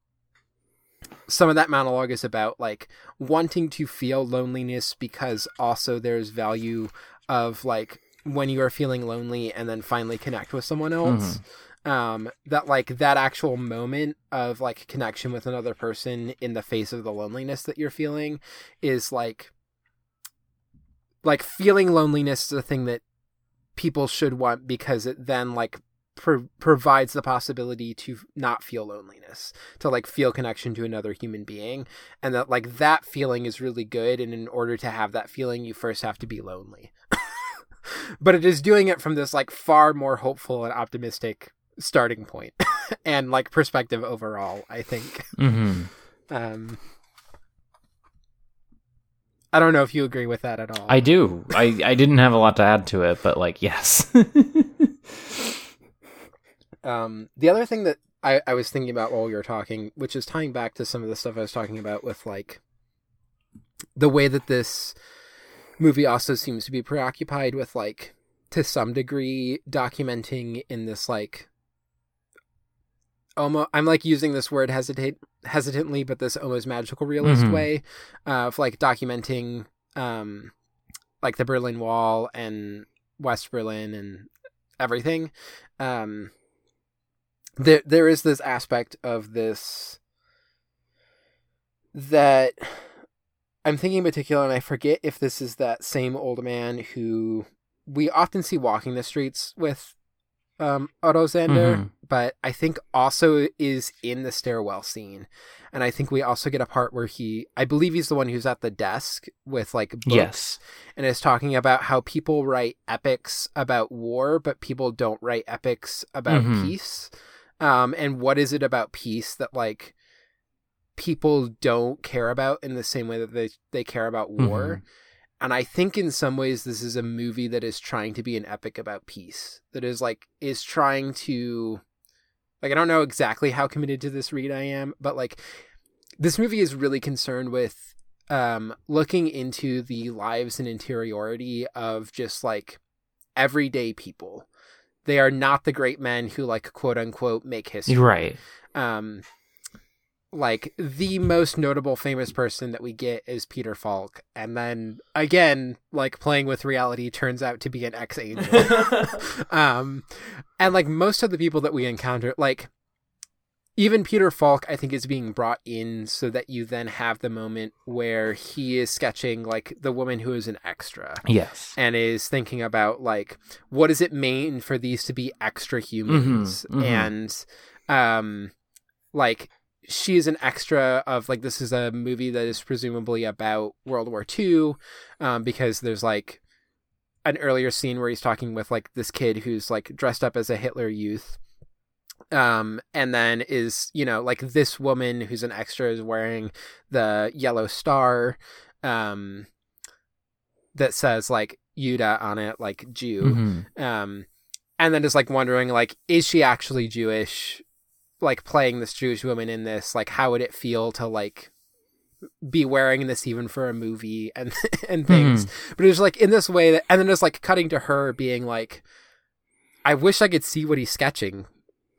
some of that monologue is about like wanting to feel loneliness because also there's value of like when you are feeling lonely and then finally connect with someone else um that like that actual moment of like connection with another person in the face of the loneliness that you're feeling is like like feeling loneliness is a thing that people should want because it then like pro- provides the possibility to not feel loneliness to like feel connection to another human being and that like that feeling is really good and in order to have that feeling you first have to be lonely. But it is doing it from this like far more hopeful and optimistic starting point and like perspective overall i think. Hmm um i don't know if you agree with that at all. I do. I i didn't have a lot to add to it but like yes. Um, the other thing that I, I was thinking about while we were talking, which is tying back to some of the stuff I was talking about with like the way that this movie also seems to be preoccupied with like to some degree documenting in this like almost I'm like using this word hesitate hesitantly, but this almost magical realist Mhm. way uh, of like documenting um like the Berlin Wall and West Berlin and everything. Um there there is this aspect of this that I'm thinking in particular, and I forget if this is that same old man who we often see walking the streets with um, Otto Sander, Mhm. but I think also is in the stairwell scene. And I think we also get a part where he, I believe he's the one who's at the desk with like books yes and is talking about how people write epics about war, but people don't write epics about Mhm. peace. um, and what is it about peace that like people don't care about in the same way that they they care about war. And I think in some ways this is a movie that is trying to be an epic about peace. That is like is trying to like I don't know exactly how committed to this read I am, but like this movie is really concerned with um looking into the lives and interiority of just like everyday people. They are not the great men who like quote unquote make history Right. um like the most notable famous person that we get is Peter Falk and then again like playing with reality turns out to be an ex-angel um and like most of the people that we encounter like even Peter Falk I think is being brought in so that you then have the moment where he is sketching like the woman who is an extra yes. and is thinking about like what does it mean for these to be extra humans Mhm, mhm. and um like she is an extra of like this is a movie that is presumably about World War II um because there's like an earlier scene where he's talking with like this kid who's like dressed up as a Hitler youth um and then is you know like this woman who's an extra is wearing the yellow star um that says like Yuda on it like Jew Mhm. um and then just like wondering like is she actually Jewish like playing this Jewish woman in this like how would it feel to like be wearing this even for a movie and and things? But it was like in this way that and then just like cutting to her being like I wish I could see what he's sketching.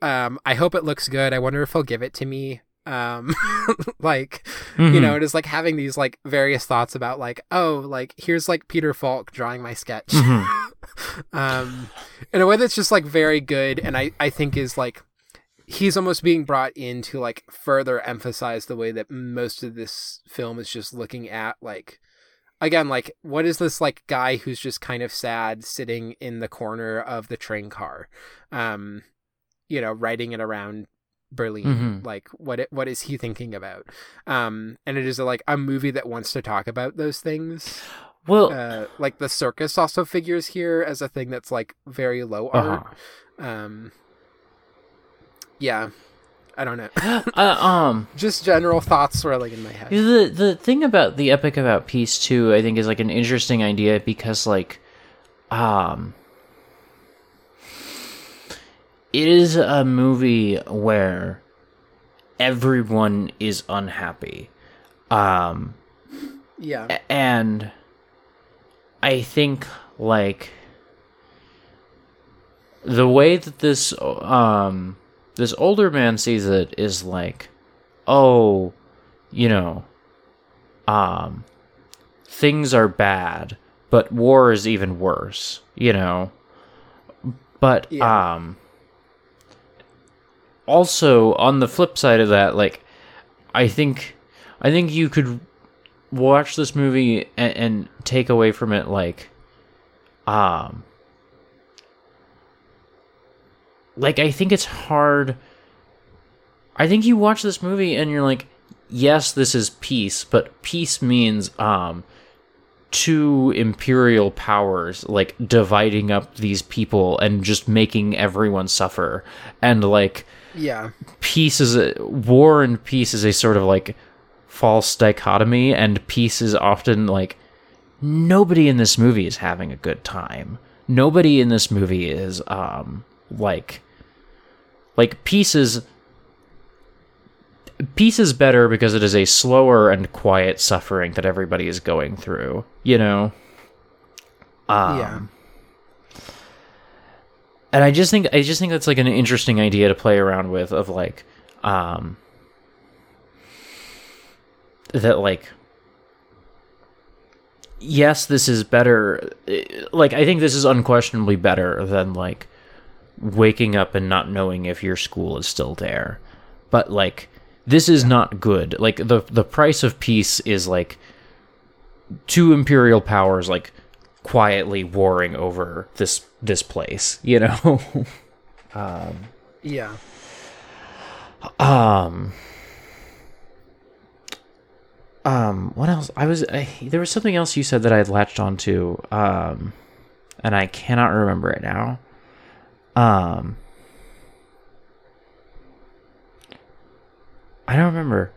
Um I hope it looks good. I wonder if he'll give it to me. Um like you Mhm. know it is like having these like various thoughts about like oh like here's like Peter Falk drawing my sketch. Mhm. um in a way that's just like very good and I I think is like he's almost being brought in to like further emphasize the way that most of this film is just looking at like again like what is this like guy who's just kind of sad sitting in the corner of the train car um you know riding it around Berlin Mhm. like what it, what is he thinking about um and it is a, like a movie that wants to talk about those things Well, uh like the circus also figures here as a thing that's like very low art uh-huh. um yeah. I don't know. Uh, um, just general thoughts swirling in my head. The the thing about the epic about peace too, I think, is like an interesting idea because like, um, it is a movie where everyone is unhappy, um, yeah. and I think like the way that this um this older man sees it is like oh you know um things are bad but war is even worse you know but Yeah. um also on the flip side of that like i think i think you could watch this movie and, and take away from it like um like i think it's hard. I think you watch this movie and you're like yes this is peace but peace means um two imperial powers like dividing up these people and just making everyone suffer. And like yeah. peace is a war and peace is a sort of like false dichotomy and peace is often like nobody in this movie is having a good time. Nobody in this movie is um like like peace is peace is better because it is a slower and quiet suffering that everybody is going through you know? Um, yeah. and I just think I just think that's like an interesting idea to play around with of like um that like yes this is better like I think this is unquestionably better than like waking up and not knowing if your school is still there. But like this is not good. Like the the price of peace is like two imperial powers like quietly warring over this this place you know? Um yeah. um um what else? I was I, there was something else you said that i had latched onto um and i cannot remember it now um, I don't remember.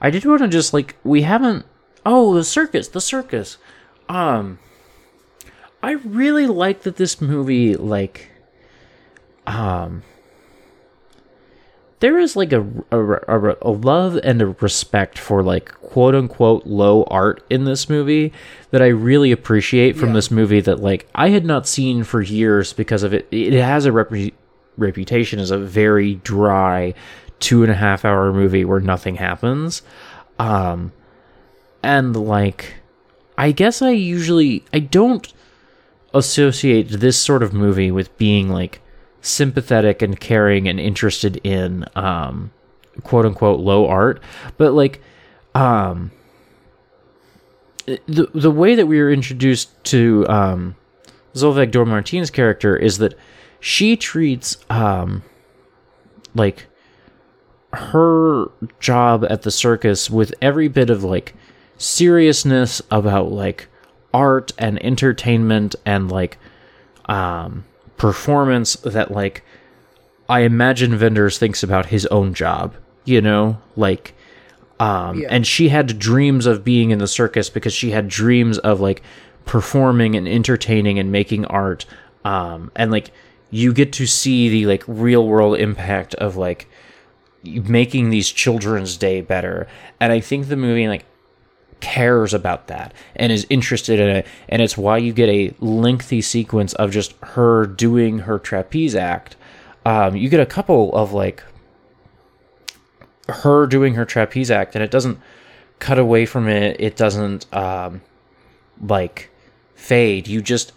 I did want to just like we haven't. Oh, the circus, the circus. Um, I really like that this movie like, um, there is like a, a, a, a love and a respect for like quote unquote low art in this movie that I really appreciate from Yeah. this movie that like I had not seen for years because of it. It has a repu- reputation as a very dry two and a half hour movie where nothing happens. Um, and like, I guess I usually I don't associate this sort of movie with being like sympathetic and caring and interested in um quote unquote low art. But like um the the way that we were introduced to um Dommartin's character is that she treats um like her job at the circus with every bit of like seriousness about like art and entertainment and like um performance that like I imagine Wenders thinks about his own job, you know, like um Yeah. and she had dreams of being in the circus because she had dreams of like performing and entertaining and making art um and like you get to see the like real world impact of like making these children's day better and i think the movie like cares about that and is interested in it. And it's why you get a lengthy sequence of just her doing her trapeze act. Um, you get a couple of like her doing her trapeze act and it doesn't cut away from it. It doesn't um, like fade. You just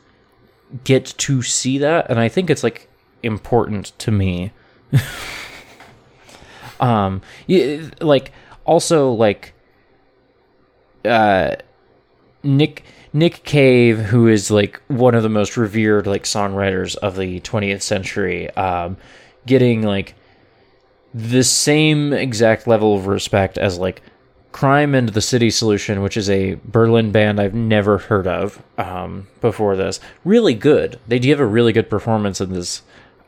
get to see that and i think it's like important to me. Um like also like uh nick nick cave who is like one of the most revered like songwriters of the 20th century um getting like the same exact level of respect as like crime and the city solution which is a berlin band i've never heard of um before this. Really good. They do have a really good performance in this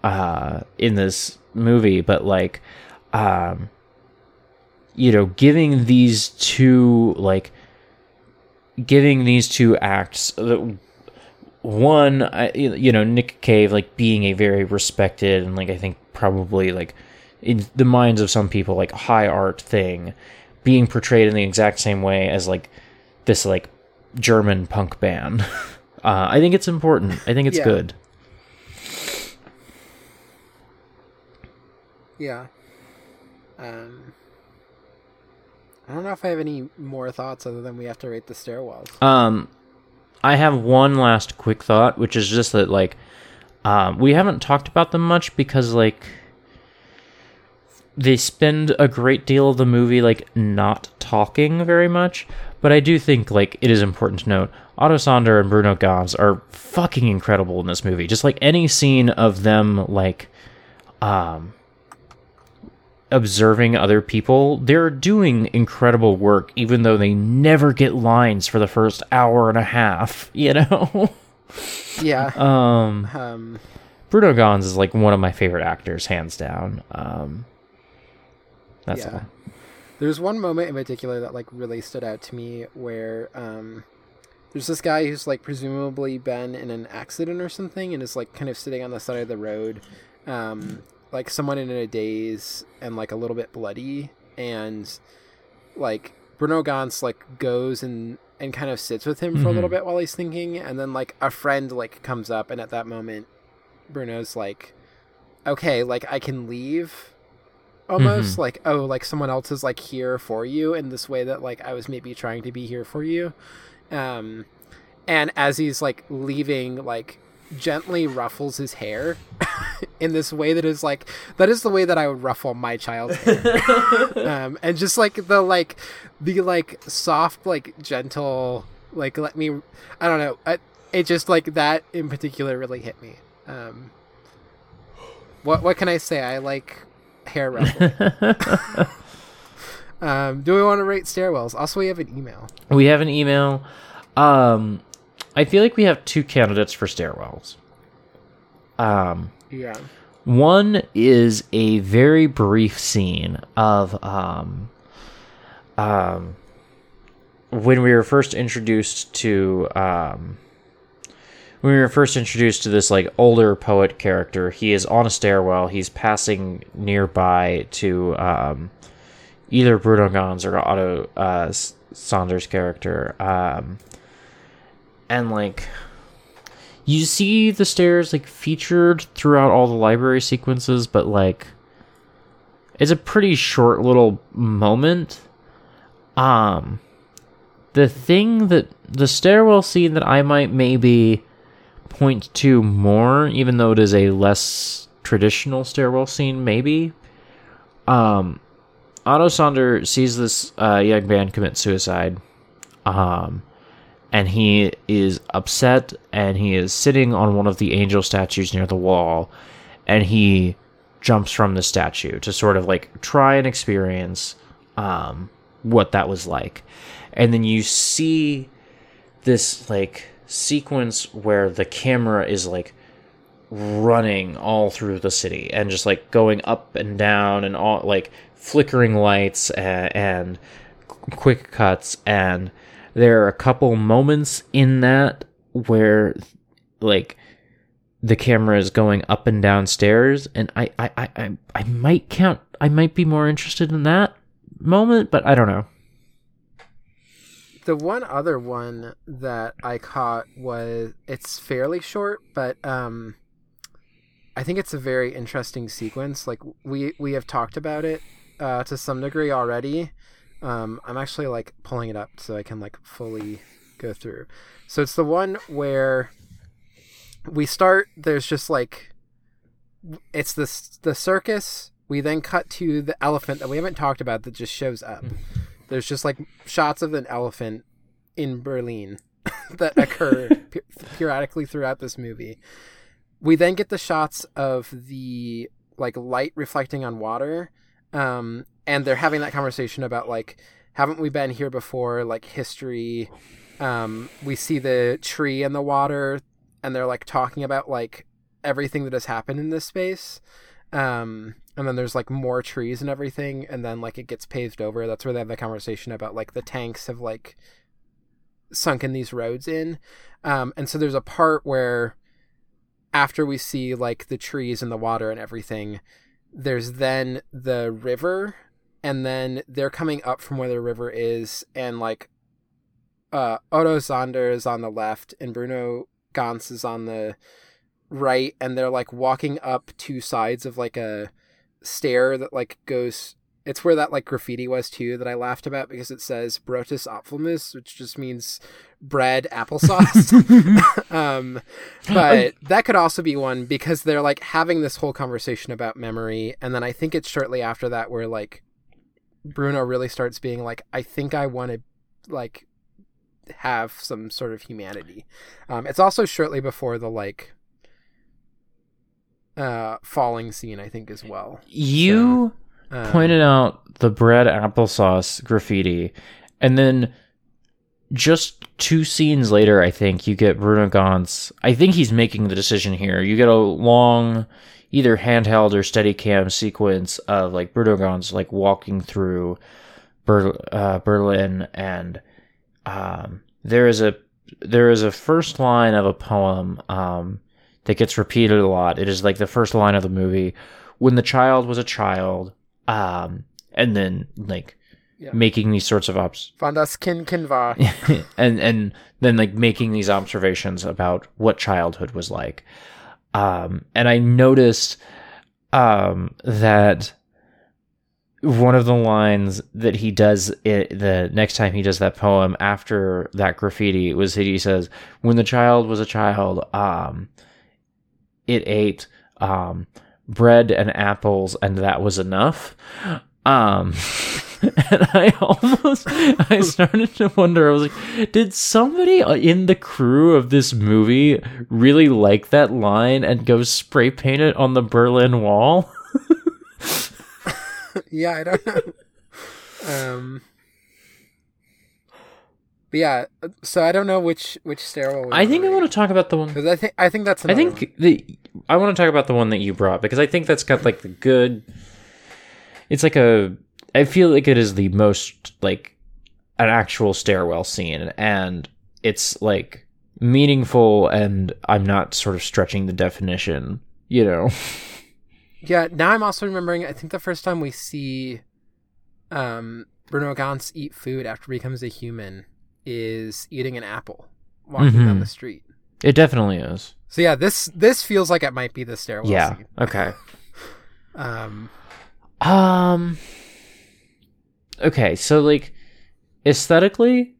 uh in this movie but like um you know giving these two like giving these two acts one I, you know nick cave like being a very respected and like i think probably like in the minds of some people like high art thing being portrayed in the exact same way as like this like german punk band uh, i think it's important i think it's Yeah. good Yeah. Um, I don't know if I have any more thoughts other than we have to rate the stairwells. Um, I have one last quick thought, which is just that like, um, we haven't talked about them much because like they spend a great deal of the movie like not talking very much. But I do think like it is important to note Otto Sander and Bruno Ganz are fucking incredible in this movie. Just like any scene of them like, um, observing other people, they're doing incredible work, even though they never get lines for the first hour and a half, you know? Yeah. um, Um, Bruno Ganz is like one of my favorite actors, hands down. Um, that's Yeah. all. There's one moment in particular that like really stood out to me where um there's this guy who's like presumably been in an accident or something and is like kind of sitting on the side of the road um like someone in a daze and like a little bit bloody and like Bruno Ganz like goes and and kind of sits with him for a little Mhm. bit while he's thinking and then like a friend like comes up and at that moment Bruno's like okay like I can leave almost Mhm. like oh like someone else is like here for you in this way that like I was maybe trying to be here for you um and as he's like leaving like gently ruffles his hair in this way that is like that is the way that I would ruffle my child's hair. Um and just like the like the like soft like gentle like let me I don't know I, it just like that in particular really hit me. Um what what can I say? I like hair ruffling um do we want to rate stairwells? Also we have an email. We have an email. Um, I feel like we have two candidates for stairwells. Um, yeah. One is a very brief scene of um, um, when we were first introduced to um, when we were first introduced to this like older poet character, he is on a stairwell. He's passing nearby to um, either Bruno Ganz or Otto uh, Saunders' character, um, and like you see the stairs like featured throughout all the library sequences, but like it's a pretty short little moment. Um, the thing that the stairwell scene that I might maybe point to more, even though it is a less traditional stairwell scene, maybe. Um, Otto Sander sees this uh, young man commit suicide. Um, and he is upset and he is sitting on one of the angel statues near the wall and he jumps from the statue to sort of like try and experience um, what that was like. And then you see this like sequence where the camera is like running all through the city and just like going up and down and all like flickering lights and, and quick cuts and there are a couple moments in that where like the camera is going up and down stairs and I, I, I, I, I might count I might be more interested in that moment, but I don't know. The one other one that I caught was it's fairly short, but um, I think it's a very interesting sequence. Like we we have talked about it uh, to some degree already. Um, I'm actually like pulling it up so I can like fully go through. So it's the one where we start. There's just like it's this the circus. We then cut to the elephant that we haven't talked about that just shows up. There's just like shots of an elephant in Berlin that occur pe- periodically throughout this movie. We then get the shots of the like light reflecting on water, um, and they're having that conversation about like, haven't we been here before? Like history. Um, we see the tree and the water, and they're like talking about like everything that has happened in this space. Um, and then there's like more trees and everything, and then like it gets paved over. That's where they have the conversation about like the tanks have like sunken these roads in. Um, and so there's a part where after we see like the trees and the water and everything, there's then the river, and then they're coming up from where the river is, and like uh, Otto Sander is on the left, and Bruno Ganz is on the right, and they're like walking up two sides of like a stair that like goes. It's where that like graffiti was too that I laughed about because it says Brotus Optimus, which just means bread applesauce. um, but that could also be one because they're like having this whole conversation about memory, and then I think it's shortly after that where like Bruno really starts being like, I think I want to like have some sort of humanity. Um, it's also shortly before the like uh falling scene, I think, as well. You Um, pointed out the bread applesauce graffiti, and then just two scenes later, I think you get Bruno Ganz. I think he's making the decision here. You get a long, either handheld or steady cam sequence of like Bruno Ganz like walking through Ber- uh, Berlin, and um, there is a there is a first line of a poem um, that gets repeated a lot. It is like the first line of the movie. When the child was a child, um, and then like Yeah. making these sorts of ops das Kind Kind war. and and then like making these observations about what childhood was like um and i noticed um that one of the lines that he does it, the next time he does that poem after that graffiti was he says when the child was a child um it ate um bread and apples and that was enough um and i almost i started to wonder i was like did somebody in the crew of this movie really like that line and go spray paint it on the berlin wall yeah, I don't know. Um, but yeah, so I don't know which which stairwell. i think i want to talk about the one because I think I think that's I think the I want to talk about the one that you brought because I think that's got like the good. It's like a I feel like it is the most like an actual stairwell scene, and it's like meaningful, and I'm not sort of stretching the definition, you know. Yeah, now I'm also remembering. I think the first time we see um, Bruno Ganz eat food after he becomes a human is eating an apple walking down Mhm. the street. It definitely is. So yeah, this this feels like it might be the stairwell yeah. scene. Okay. Um, Um. Okay, so like aesthetically,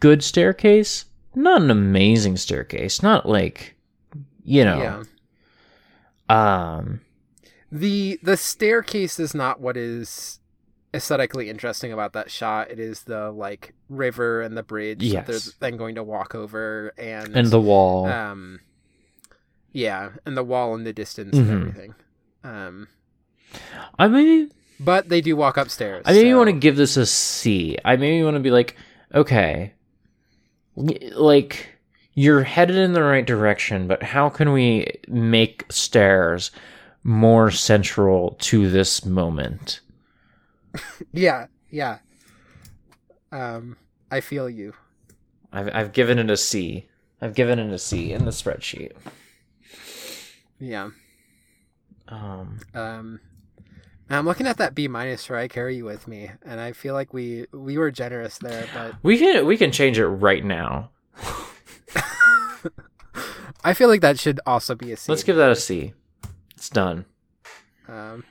good staircase, not an amazing staircase, not like you know. yeah. Um. The the staircase is not what is aesthetically interesting about that shot. It is the like river and the bridge that they're then going to walk over and And the wall. um yeah, and the wall in the distance Mhm. and everything. Um I mean, but they do walk upstairs. I maybe so- want to give this a C. I maybe want to be like, okay, like you're headed in the right direction, but how can we make stairs more central to this moment? Yeah, yeah. Um I feel you. I've I've given it a C. I've given it a C in the spreadsheet. Yeah. Um, Um I'm looking at that B minus for I carry you with me, and I feel like we we were generous there, but we can we can change it right now. I feel like that should also be a C. Let's give that a C. It's done. Um,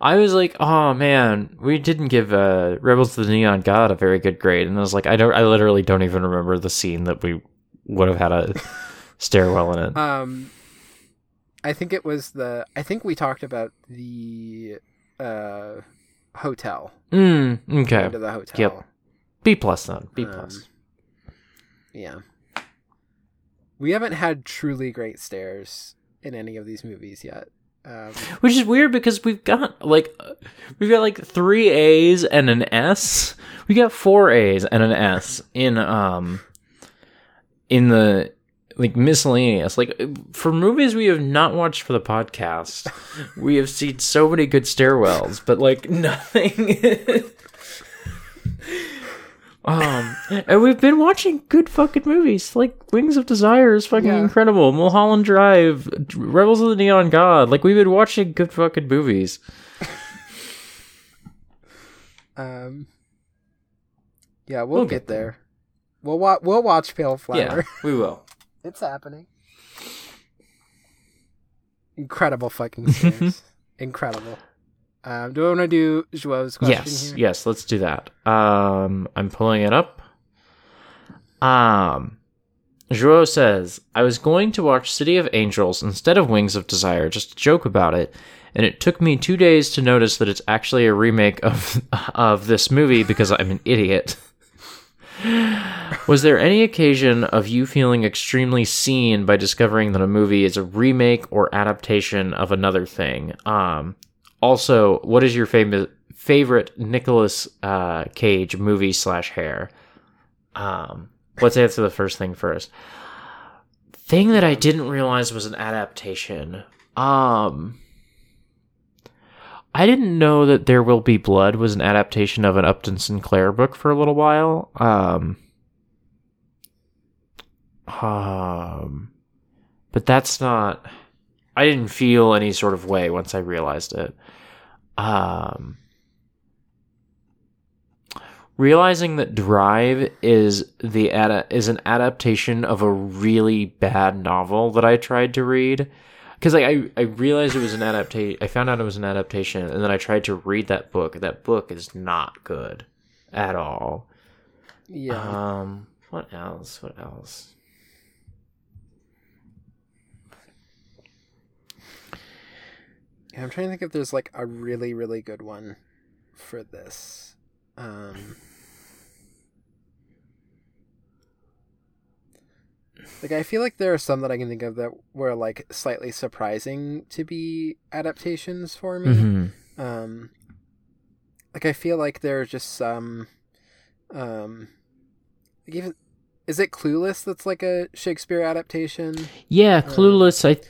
I was like, oh man, we didn't give uh, Rebels of the Neon God a very good grade, and I was like, I don't, I literally don't even remember the scene that we would have had a stairwell in it. um, I think it was the. I think we talked about the uh, hotel. Mm, okay, Going to the hotel. Yep. B plus then. B Um, plus. Yeah. We haven't had truly great stairs in any of these movies yet. Um, Which is weird because we've got like we've got like three A's and an S. We got four A's and an S in um in the like miscellaneous. Like for movies we have not watched for the podcast, we have seen so many good stairwells, but like nothing. Um, and we've been watching good fucking movies. Like Wings of Desire is fucking Yeah. incredible. Mulholland Drive, Rebels of the Neon God. Like we've been watching good fucking movies. um, yeah, we'll, We'll get, get there. We'll wa- we'll watch Pale Flower. Yeah, we will. It's happening. Incredible fucking stairs. Incredible. Um, do I want to do Joao's question yes, here? yes, let's do that. Um, I'm pulling it up. Um, Joao says, I was going to watch City of Angels instead of Wings of Desire, just to joke about it, and it took me two days to notice that it's actually a remake of of this movie because I'm an idiot. Was there any occasion of you feeling extremely seen by discovering that a movie is a remake or adaptation of another thing? Um, also, what is your famous favorite Nicolas uh, Cage movie slash hair? Um, let's answer the first thing first. Thing that I didn't realize was an adaptation. Um, I didn't know that There Will Be Blood was an adaptation of an Upton Sinclair book for a little while. Um, um, but that's not. I didn't feel any sort of way once I realized it. Um, realizing that Drive is the ada- is an adaptation of a really bad novel that I tried to read. Because like I, I realized it was an adaptation i found out it was an adaptation and then i tried to read that book. That book is not good at all. Yeah. um what else? What else I'm trying to think if there's like a really, really good one for this. Um, like I feel like there are some that I can think of that were like slightly surprising to be adaptations for me. mm-hmm. Um, like I feel like there are just some, um, like even is it Clueless that's like a Shakespeare adaptation? Yeah, Clueless. I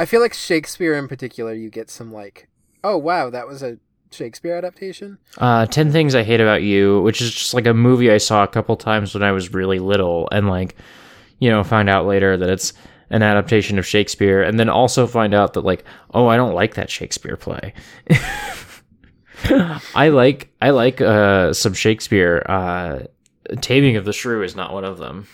I feel like Shakespeare in particular, you get some like, oh wow, that was a Shakespeare adaptation. uh, Ten Things I Hate About You, which is just like a movie I saw a couple times when I was really little, and like, you know, find out later that it's an adaptation of Shakespeare, and then also find out that like, oh, I don't like that Shakespeare play. I like I like uh, some Shakespeare. Uh, Taming of the Shrew is not one of them.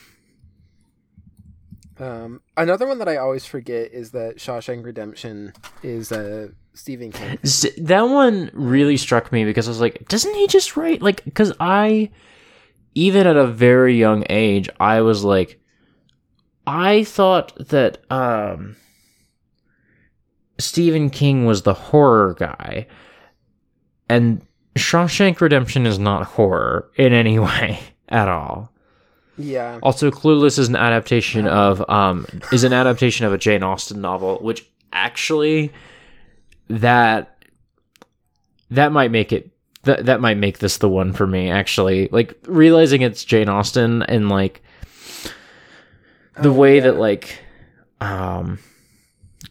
Um, another one that I always forget is that Shawshank Redemption is uh, Stephen King. That one really struck me because I was like, doesn't he just write like? Because I, even at a very young age, I was like, I thought that um, Stephen King was the horror guy, and Shawshank Redemption is not horror in any way at all. Yeah, Also, Clueless is an adaptation of um is an adaptation of a Jane Austen novel, which actually that that might make it that that might make this the one for me. Actually, like realizing it's Jane Austen and like the Oh, way yeah. that like um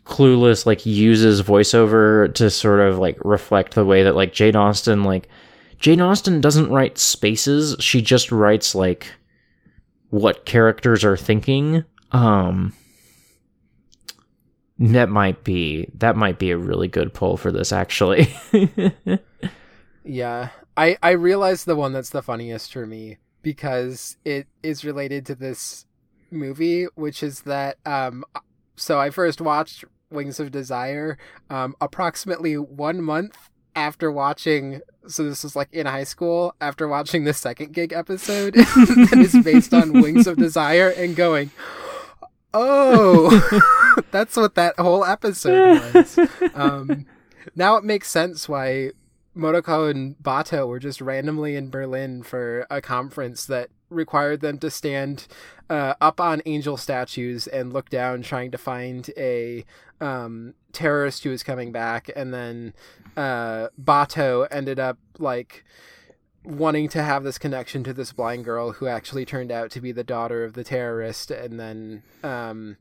Clueless like uses voiceover to sort of like reflect the way that like Jane Austen like Jane Austen doesn't write spaces, she just writes like what characters are thinking. Um that might be that might be a really good pull for this actually. yeah. I I realized the one that's the funniest for me because it is related to this movie, which is that um. So I first watched Wings of Desire, um, approximately one month after watching. So this was like in high school after watching the second gig episode that is based on Wings of Desire and going, oh, that's what that whole episode was. Um, now it makes sense why Motoko and Batou were just randomly in Berlin for a conference that required them to stand uh, up on angel statues and look down trying to find a um, terrorist who was coming back. And then uh, Batou ended up like wanting to have this connection to this blind girl who actually turned out to be the daughter of the terrorist. And then um,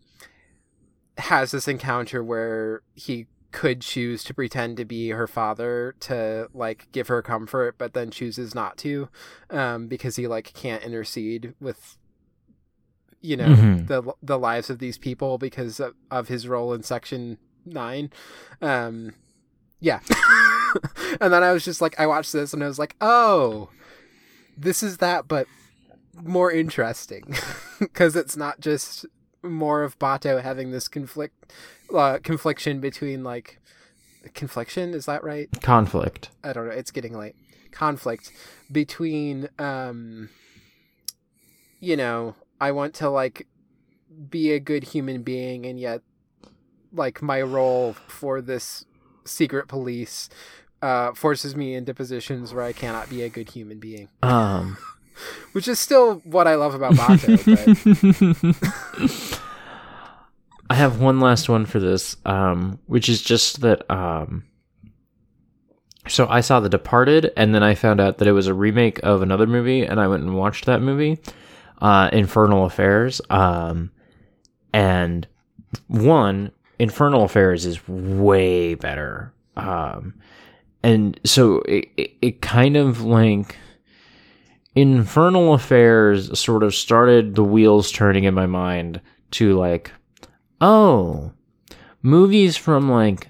has this encounter where he could choose to pretend to be her father to like give her comfort but then chooses not to um, because he like can't intercede with you know Mhm. the the lives of these people because of, of his role in section 9 um yeah and then i was just like i watched this and i was like oh this is that but more interesting because it's not just more of batou having this conflict uh, confliction between like confliction is that right Conflict. I don't know. It's getting late. Conflict between, um, you know, I want to like be a good human being, and yet, like my role for this secret police uh, forces me into positions where I cannot be a good human being, Um which is still what I love about Batou. I have one last one for this, um, which is just that. Um, so I saw The Departed, and then I found out that it was a remake of another movie, and I went and watched that movie, uh, Infernal Affairs. Um, and one, Infernal Affairs is way better. Um, and so it, it, it kind of like Infernal Affairs sort of started the wheels turning in my mind to like oh, movies from like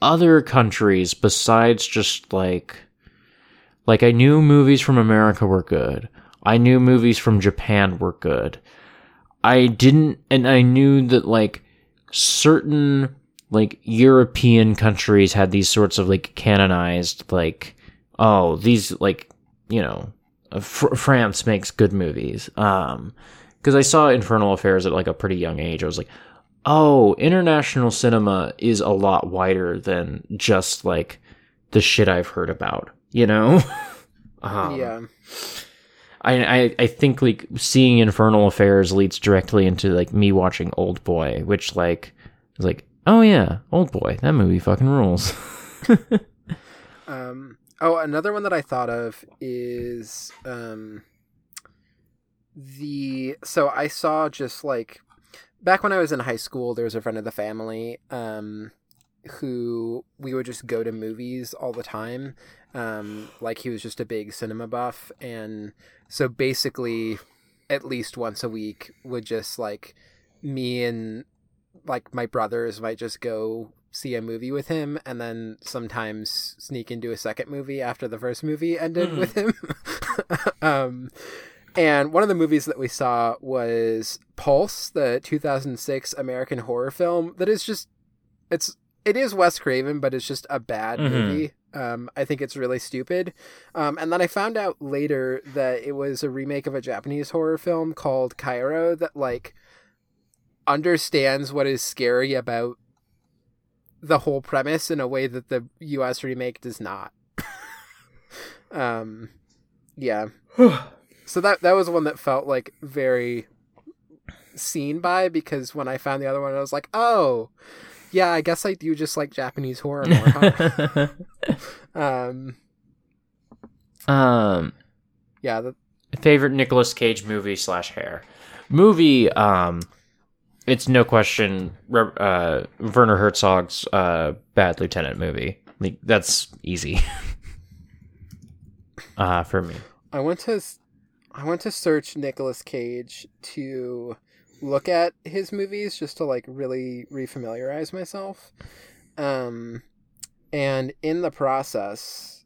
other countries besides just like like I knew movies from America were good. I knew movies from Japan were good. I didn't and I knew that like certain like European countries had these sorts of like canonized like oh these like you know Fr- France makes good movies um because I saw Infernal Affairs at like a pretty young age I was like oh, international cinema is a lot wider than just like the shit I've heard about, you know? um, yeah, I, I I think like seeing Infernal Affairs leads directly into like me watching Old Boy, which like is like, oh yeah, Old Boy, that movie fucking rules. Um, oh, another one that I thought of is um, the so I saw just like back when I was in high school, there was a friend of the family um, who we would just go to movies all the time. Um, like he was just a big cinema buff, and so basically, at least once a week, would just like me and like my brothers might just go see a movie with him and then sometimes sneak into a second movie after the first movie ended Mhm. with him um and one of the movies that we saw was Pulse, the 2006 American horror film that is just it's it is Wes Craven, but it's just a bad Mhm. movie. Um, I think it's really stupid. Um, and then I found out later that it was a remake of a Japanese horror film called Kairo that like understands what is scary about the whole premise in a way that the US remake does not. um yeah. So that that was one that felt like very seen by because when I found the other one I was like, "Oh, yeah, I guess I do just like Japanese horror more." Huh? um um, yeah, the, favorite Nicolas Cage movie slash hair movie. Um, it's no question. Uh, Werner Herzog's uh, Bad Lieutenant movie. Like that's easy. uh for me. I went to I went to search Nicolas Cage to look at his movies just to like really refamiliarize myself. Um and in the process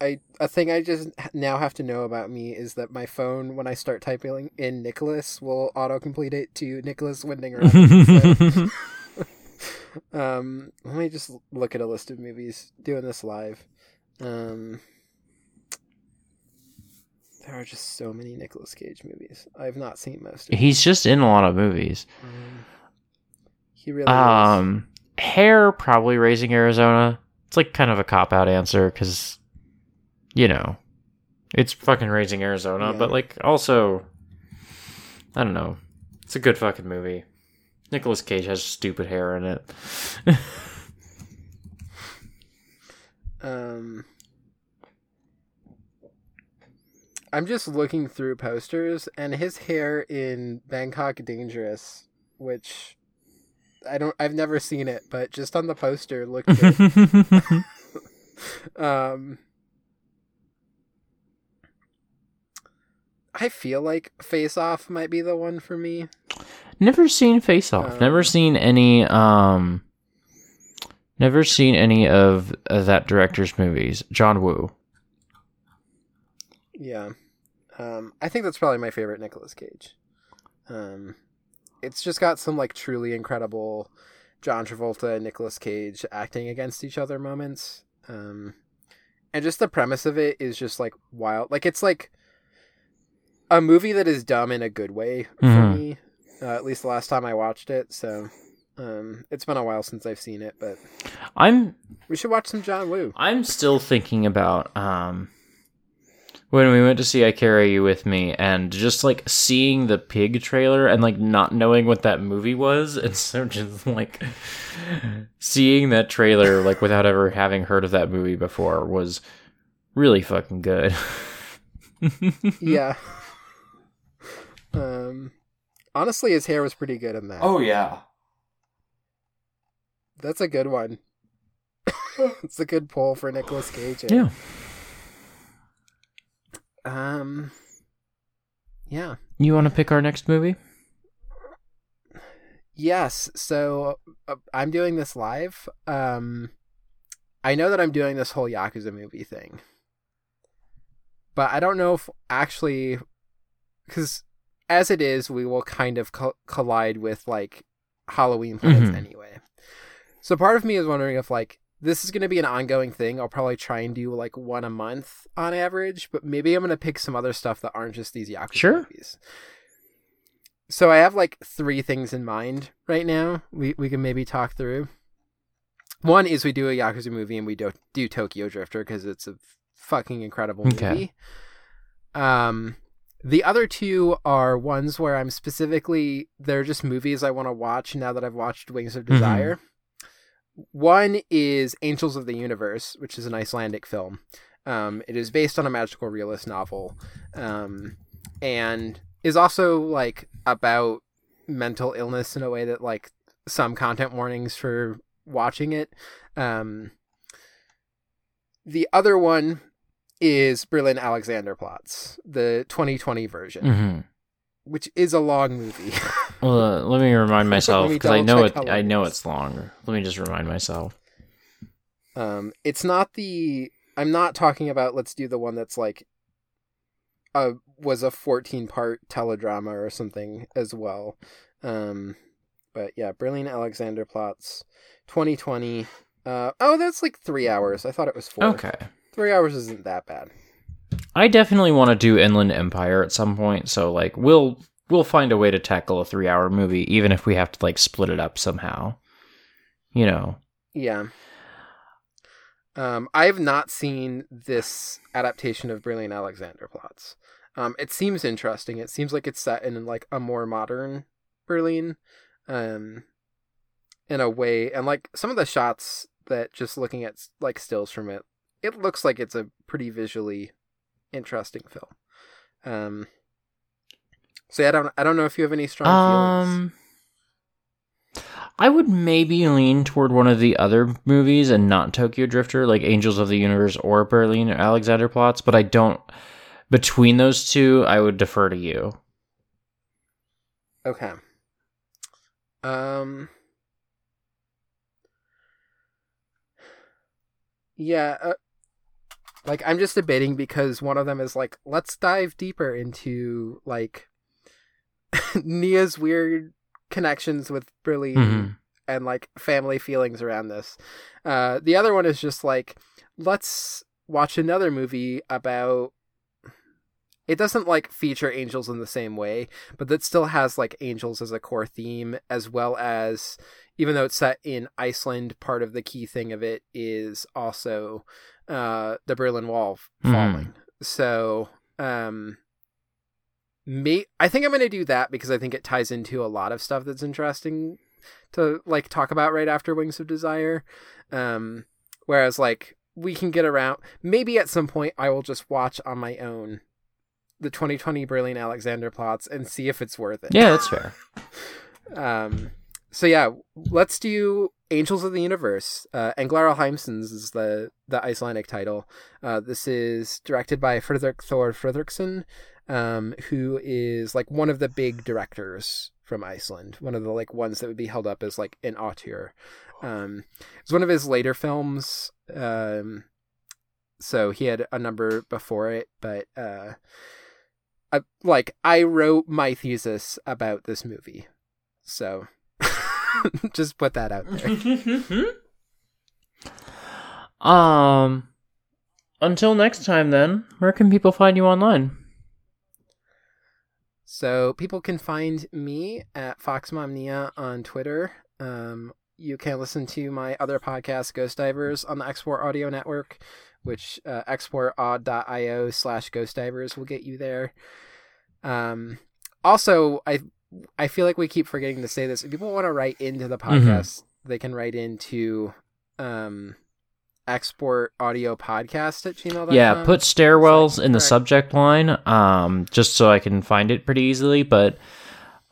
I a thing I just now have to know about me is that my phone when I start typing in Nicholas will autocomplete it to Nicolas Winding Refn. so, um let me just look at a list of movies doing this live. Um there are just so many Nicolas Cage movies. I've not seen most of them. He's just in a lot of movies. Um, he really is. Um, hair probably raising Arizona. It's like kind of a cop out answer because, you know, it's fucking raising Arizona, Yeah. but like also, I don't know. It's a good fucking movie. Nicolas Cage has stupid hair in it. Um, I'm just looking through posters, and his hair in Bangkok Dangerous, which I don't, I've never seen it, but just on the poster looked um, I feel like Face Off might be the one for me. never seen Face Off. Um, never seen any. Um, never seen any of, of that director's movies. John Woo. Yeah. Um, I think that's probably my favorite Nicolas Cage. Um, it's just got some like truly incredible John Travolta and Nicolas Cage acting against each other moments. Um, and just the premise of it is just like wild. Like it's like a movie that is dumb in a good way for Mhm. me. Uh, at least the last time I watched it. So, um, it's been a while since I've seen it, but I'm we should watch some John Woo. I'm still thinking about um when we went to see I Carry You With Me and just like seeing the pig trailer and like not knowing what that movie was and so just like seeing that trailer like without ever having heard of that movie before was really fucking good. yeah. Um, honestly, his hair was pretty good in that. Oh yeah. That's a good one. it's a good pull for Nicolas Cage. Yeah. Um. Yeah. You want to pick our next movie? Yes. So uh, I'm doing this live. Um, I know that I'm doing this whole Yakuza movie thing, but I don't know if actually, because as it is, we will kind of co- collide with like Halloween plans Mhm. anyway. So part of me is wondering if like this is going to be an ongoing thing. I'll probably try and do like one a month on average, but maybe I'm going to pick some other stuff that aren't just these Yakuza Sure. movies. So I have like three things in mind right now. We we can maybe talk through. One is we do a Yakuza movie and we do do Tokyo Drifter because it's a fucking incredible movie. Okay. Um, the other two are ones where I'm specifically they're just movies I want to watch now that I've watched Wings of Mhm. Desire. One is Angels of the Universe, which is an Icelandic film. Um, it is based on a magical realist novel. Um, and is also like about mental illness in a way that like some content warnings for watching it. Um, the other one is Berlin Alexanderplatz, the 2020 version, hmm which is a long movie. Well, uh, let me remind myself because I know it. I know it's long. Let me just remind myself. Um, it's not the. I'm not talking about. Let's do the one that's like. A was a 14 part teledrama or something as well. Um, but yeah, Berlin Alexanderplatz, 2020. Uh, oh, that's like three hours. I thought it was four. Okay. Three hours isn't that bad. I definitely want to do Inland Empire at some point, so like we'll we'll find a way to tackle a three hour movie, even if we have to like split it up somehow. You know. Yeah. Um, I have not seen this adaptation of Berlin Alexanderplatz. Um, it seems interesting. It seems like it's set in like a more modern Berlin, um, in a way, and like some of the shots that just looking at like stills from it, it looks like it's a pretty visually interesting film. Um, so yeah, I don't, I don't know if you have any strong feelings. Um I would maybe lean toward one of the other movies and not Tokyo Drifter, like Angels of the Universe or Berlin or Alexanderplatz, but I don't between those two, I would defer to you. Okay. Um. Yeah, uh, like I'm just debating because one of them is like, let's dive deeper into like Nia's weird connections with Berlin Mhm. and like family feelings around this. Uh, the other one is just like, let's watch another movie about. It doesn't like feature angels in the same way, but that still has like angels as a core theme, as well as even though it's set in Iceland, part of the key thing of it is also uh, the Berlin Wall Mhm. falling. So, um, me, I think I'm going to do that because I think it ties into a lot of stuff that's interesting to like talk about right after Wings of Desire. Um, whereas like we can get around. Maybe at some point I will just watch on my own the 2020 Berlin Alexanderplatz and see if it's worth it. Yeah, that's fair. Um, so yeah, let's do Angels of the Universe. Uh, Englar alheimsins is the the Icelandic title. Uh, this is directed by Fredrik Thor Fredriksson, um, who is like one of the big directors from Iceland. One of the like ones that would be held up as like an auteur. Um, it's one of his later films. Um, so he had a number before it, but uh, I, like I wrote my thesis about this movie, so just put that out there. um until next time then, where can people find you online? So people can find me at FoxMomNia on Twitter. Um, you can listen to my other podcast, Ghost Divers, on the Export Audio Network, which uh, exportaud.io slash Ghost Divers will get you there. Um, also, I I feel like we keep forgetting to say this. If people want to write into the podcast, they can write into um, export audio podcast at gmail.com. yeah, put stairwells So in the subject line, um, just so I can find it pretty easily. But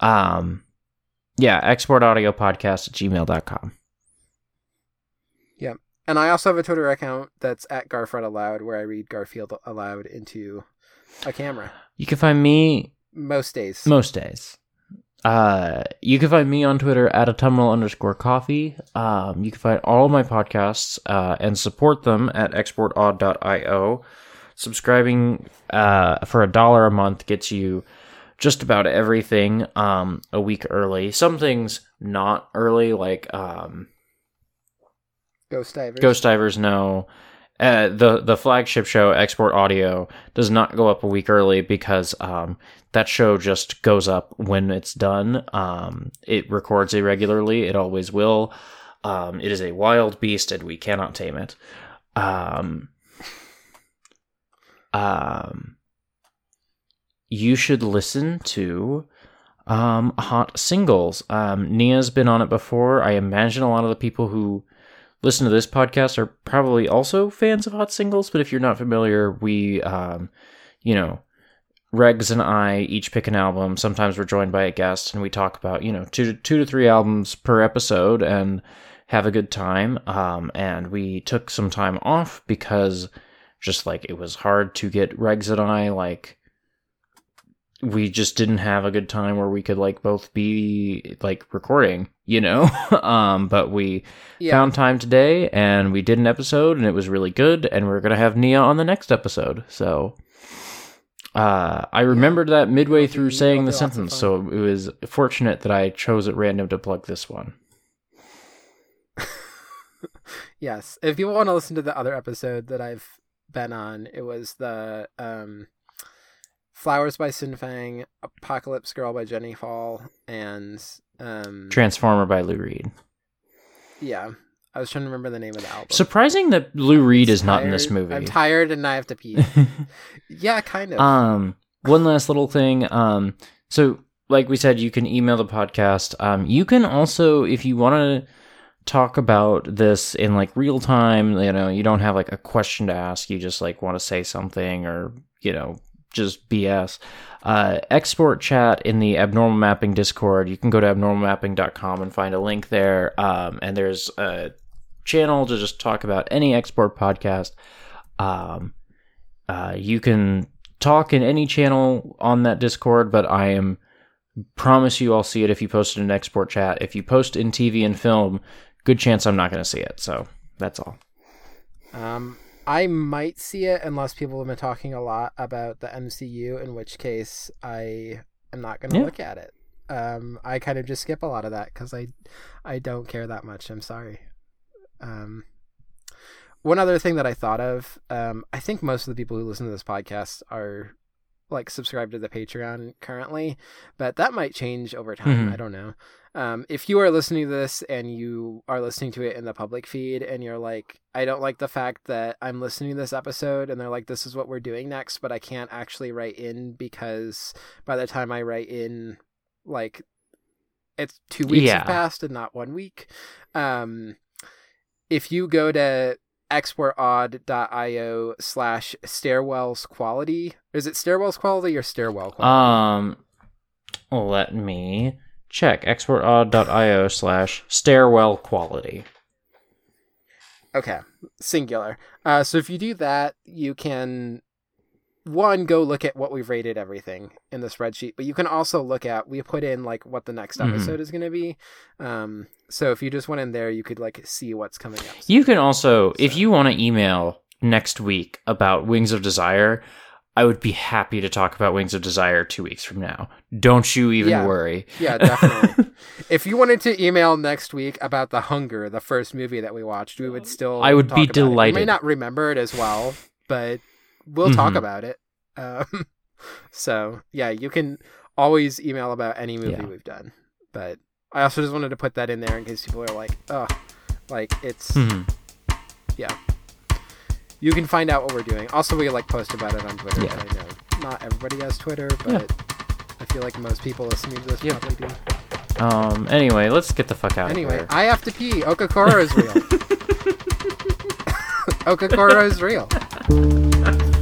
um yeah, export audio podcast at gmail.com. Yeah. And I also have a Twitter account that's at Garfred Aloud, where I read Garfield aloud into a camera You can find me most days. most days. Uh, you can find me on Twitter at autumnal underscore coffee. Um, you can find all of my podcasts uh, and support them at exportaud.io. Subscribing uh, for a dollar a month gets you just about everything um, a week early. Some things not early, like um, Ghost Divers. Ghost Divers know. Uh, the the flagship show Export Audio does not go up a week early because um, that show just goes up when it's done. Um, it records irregularly. It always will. Um, it is a wild beast, and we cannot tame it. Um, um, you should listen to um, Hot Singles. Um, Nia's been on it before. I imagine a lot of the people who listen to this podcast are probably also fans of Hot Singles, but if you're not familiar, we, um, you know, Regs and I each pick an album. Sometimes we're joined by a guest, and we talk about you know two to two to three albums per episode, and have a good time. Um, and we took some time off because just like it was hard to get Regs and I like we just didn't have a good time where we could like both be like recording, you know. um, but we Yeah. found time today and we did an episode and it was really good and we're gonna have Nia on the next episode. So uh, I remembered that midway It'll through be- saying the be lots of sentence, so it was fortunate that I chose at random to plug this one. Yes. If you want to listen to the other episode that I've been on, it was the um, Flowers by Sin Fang, Apocalypse Girl by Jenny Hval, and um, Transformer by Lou Reed. yeah. I was trying to remember the name of the album. Surprising that Lou Reed is not in this movie. I'm tired and I have to pee. yeah, kind of. Um, one last little thing. Um, so like we said, you can email the podcast. Um, you can also, if you want to talk about this in like real time, you know, you don't have like a question to ask. You just like want to say something or you know just BS. Uh, export chat in the abnormal mapping Discord. You can go to abnormalmapping.com and find a link there. Um, and there's a channel to just talk about any export podcast. Um, uh, you can talk in any channel on that Discord, but I am promise you I'll see it if you post it in export chat. If you post in TV and film, good chance I'm not going to see it. So that's all. Um, I might see it unless people have been talking a lot about the MCU, in which case I am not going to Yeah. look at it. Um, I kind of just skip a lot of that because I, I don't care that much. I'm sorry. Um, one other thing that I thought of, um, I think most of the people who listen to this podcast are like subscribed to the Patreon currently, but that might change over time. Mhm. I don't know. Um, if you are listening to this and you are listening to it in the public feed and you're like, I don't like the fact that I'm listening to this episode and they're like, this is what we're doing next, but I can't actually write in because by the time I write in, like, it's two weeks Yeah. have passed and not one week. Um, if you go to exportaud.io slash stairwells quality, is it stairwells quality or stairwell quality? Um, let me check exportaud.io slash stairwell quality. Okay, singular. Uh, so if you do that, you can one go look at what we've rated everything in the spreadsheet, but you can also look at we put in like what the next Mhm. episode is going to be. Um, so if you just went in there, you could like see what's coming up. You can also, if you want to email next week about Wings of Desire, I would be happy to talk about Wings of Desire two weeks from now. Don't you even Yeah. worry. Yeah, definitely. if you wanted to email next week about the Hunger, the first movie that we watched, we would still. I would talk be it. We may not remember it as well, but we'll talk Mhm. about it. Um, so yeah, you can always email about any movie Yeah. we've done. But I also just wanted to put that in there in case people are like, oh, like it's Mhm. You can find out what we're doing. Also, we like post about it on Twitter. Yeah. I know not everybody has Twitter, but I feel like most people listening to this Yep. probably do. Um. Anyway, let's get the fuck out Anyway, of here. I have to pee. Okakoro is real. Okakoro is real.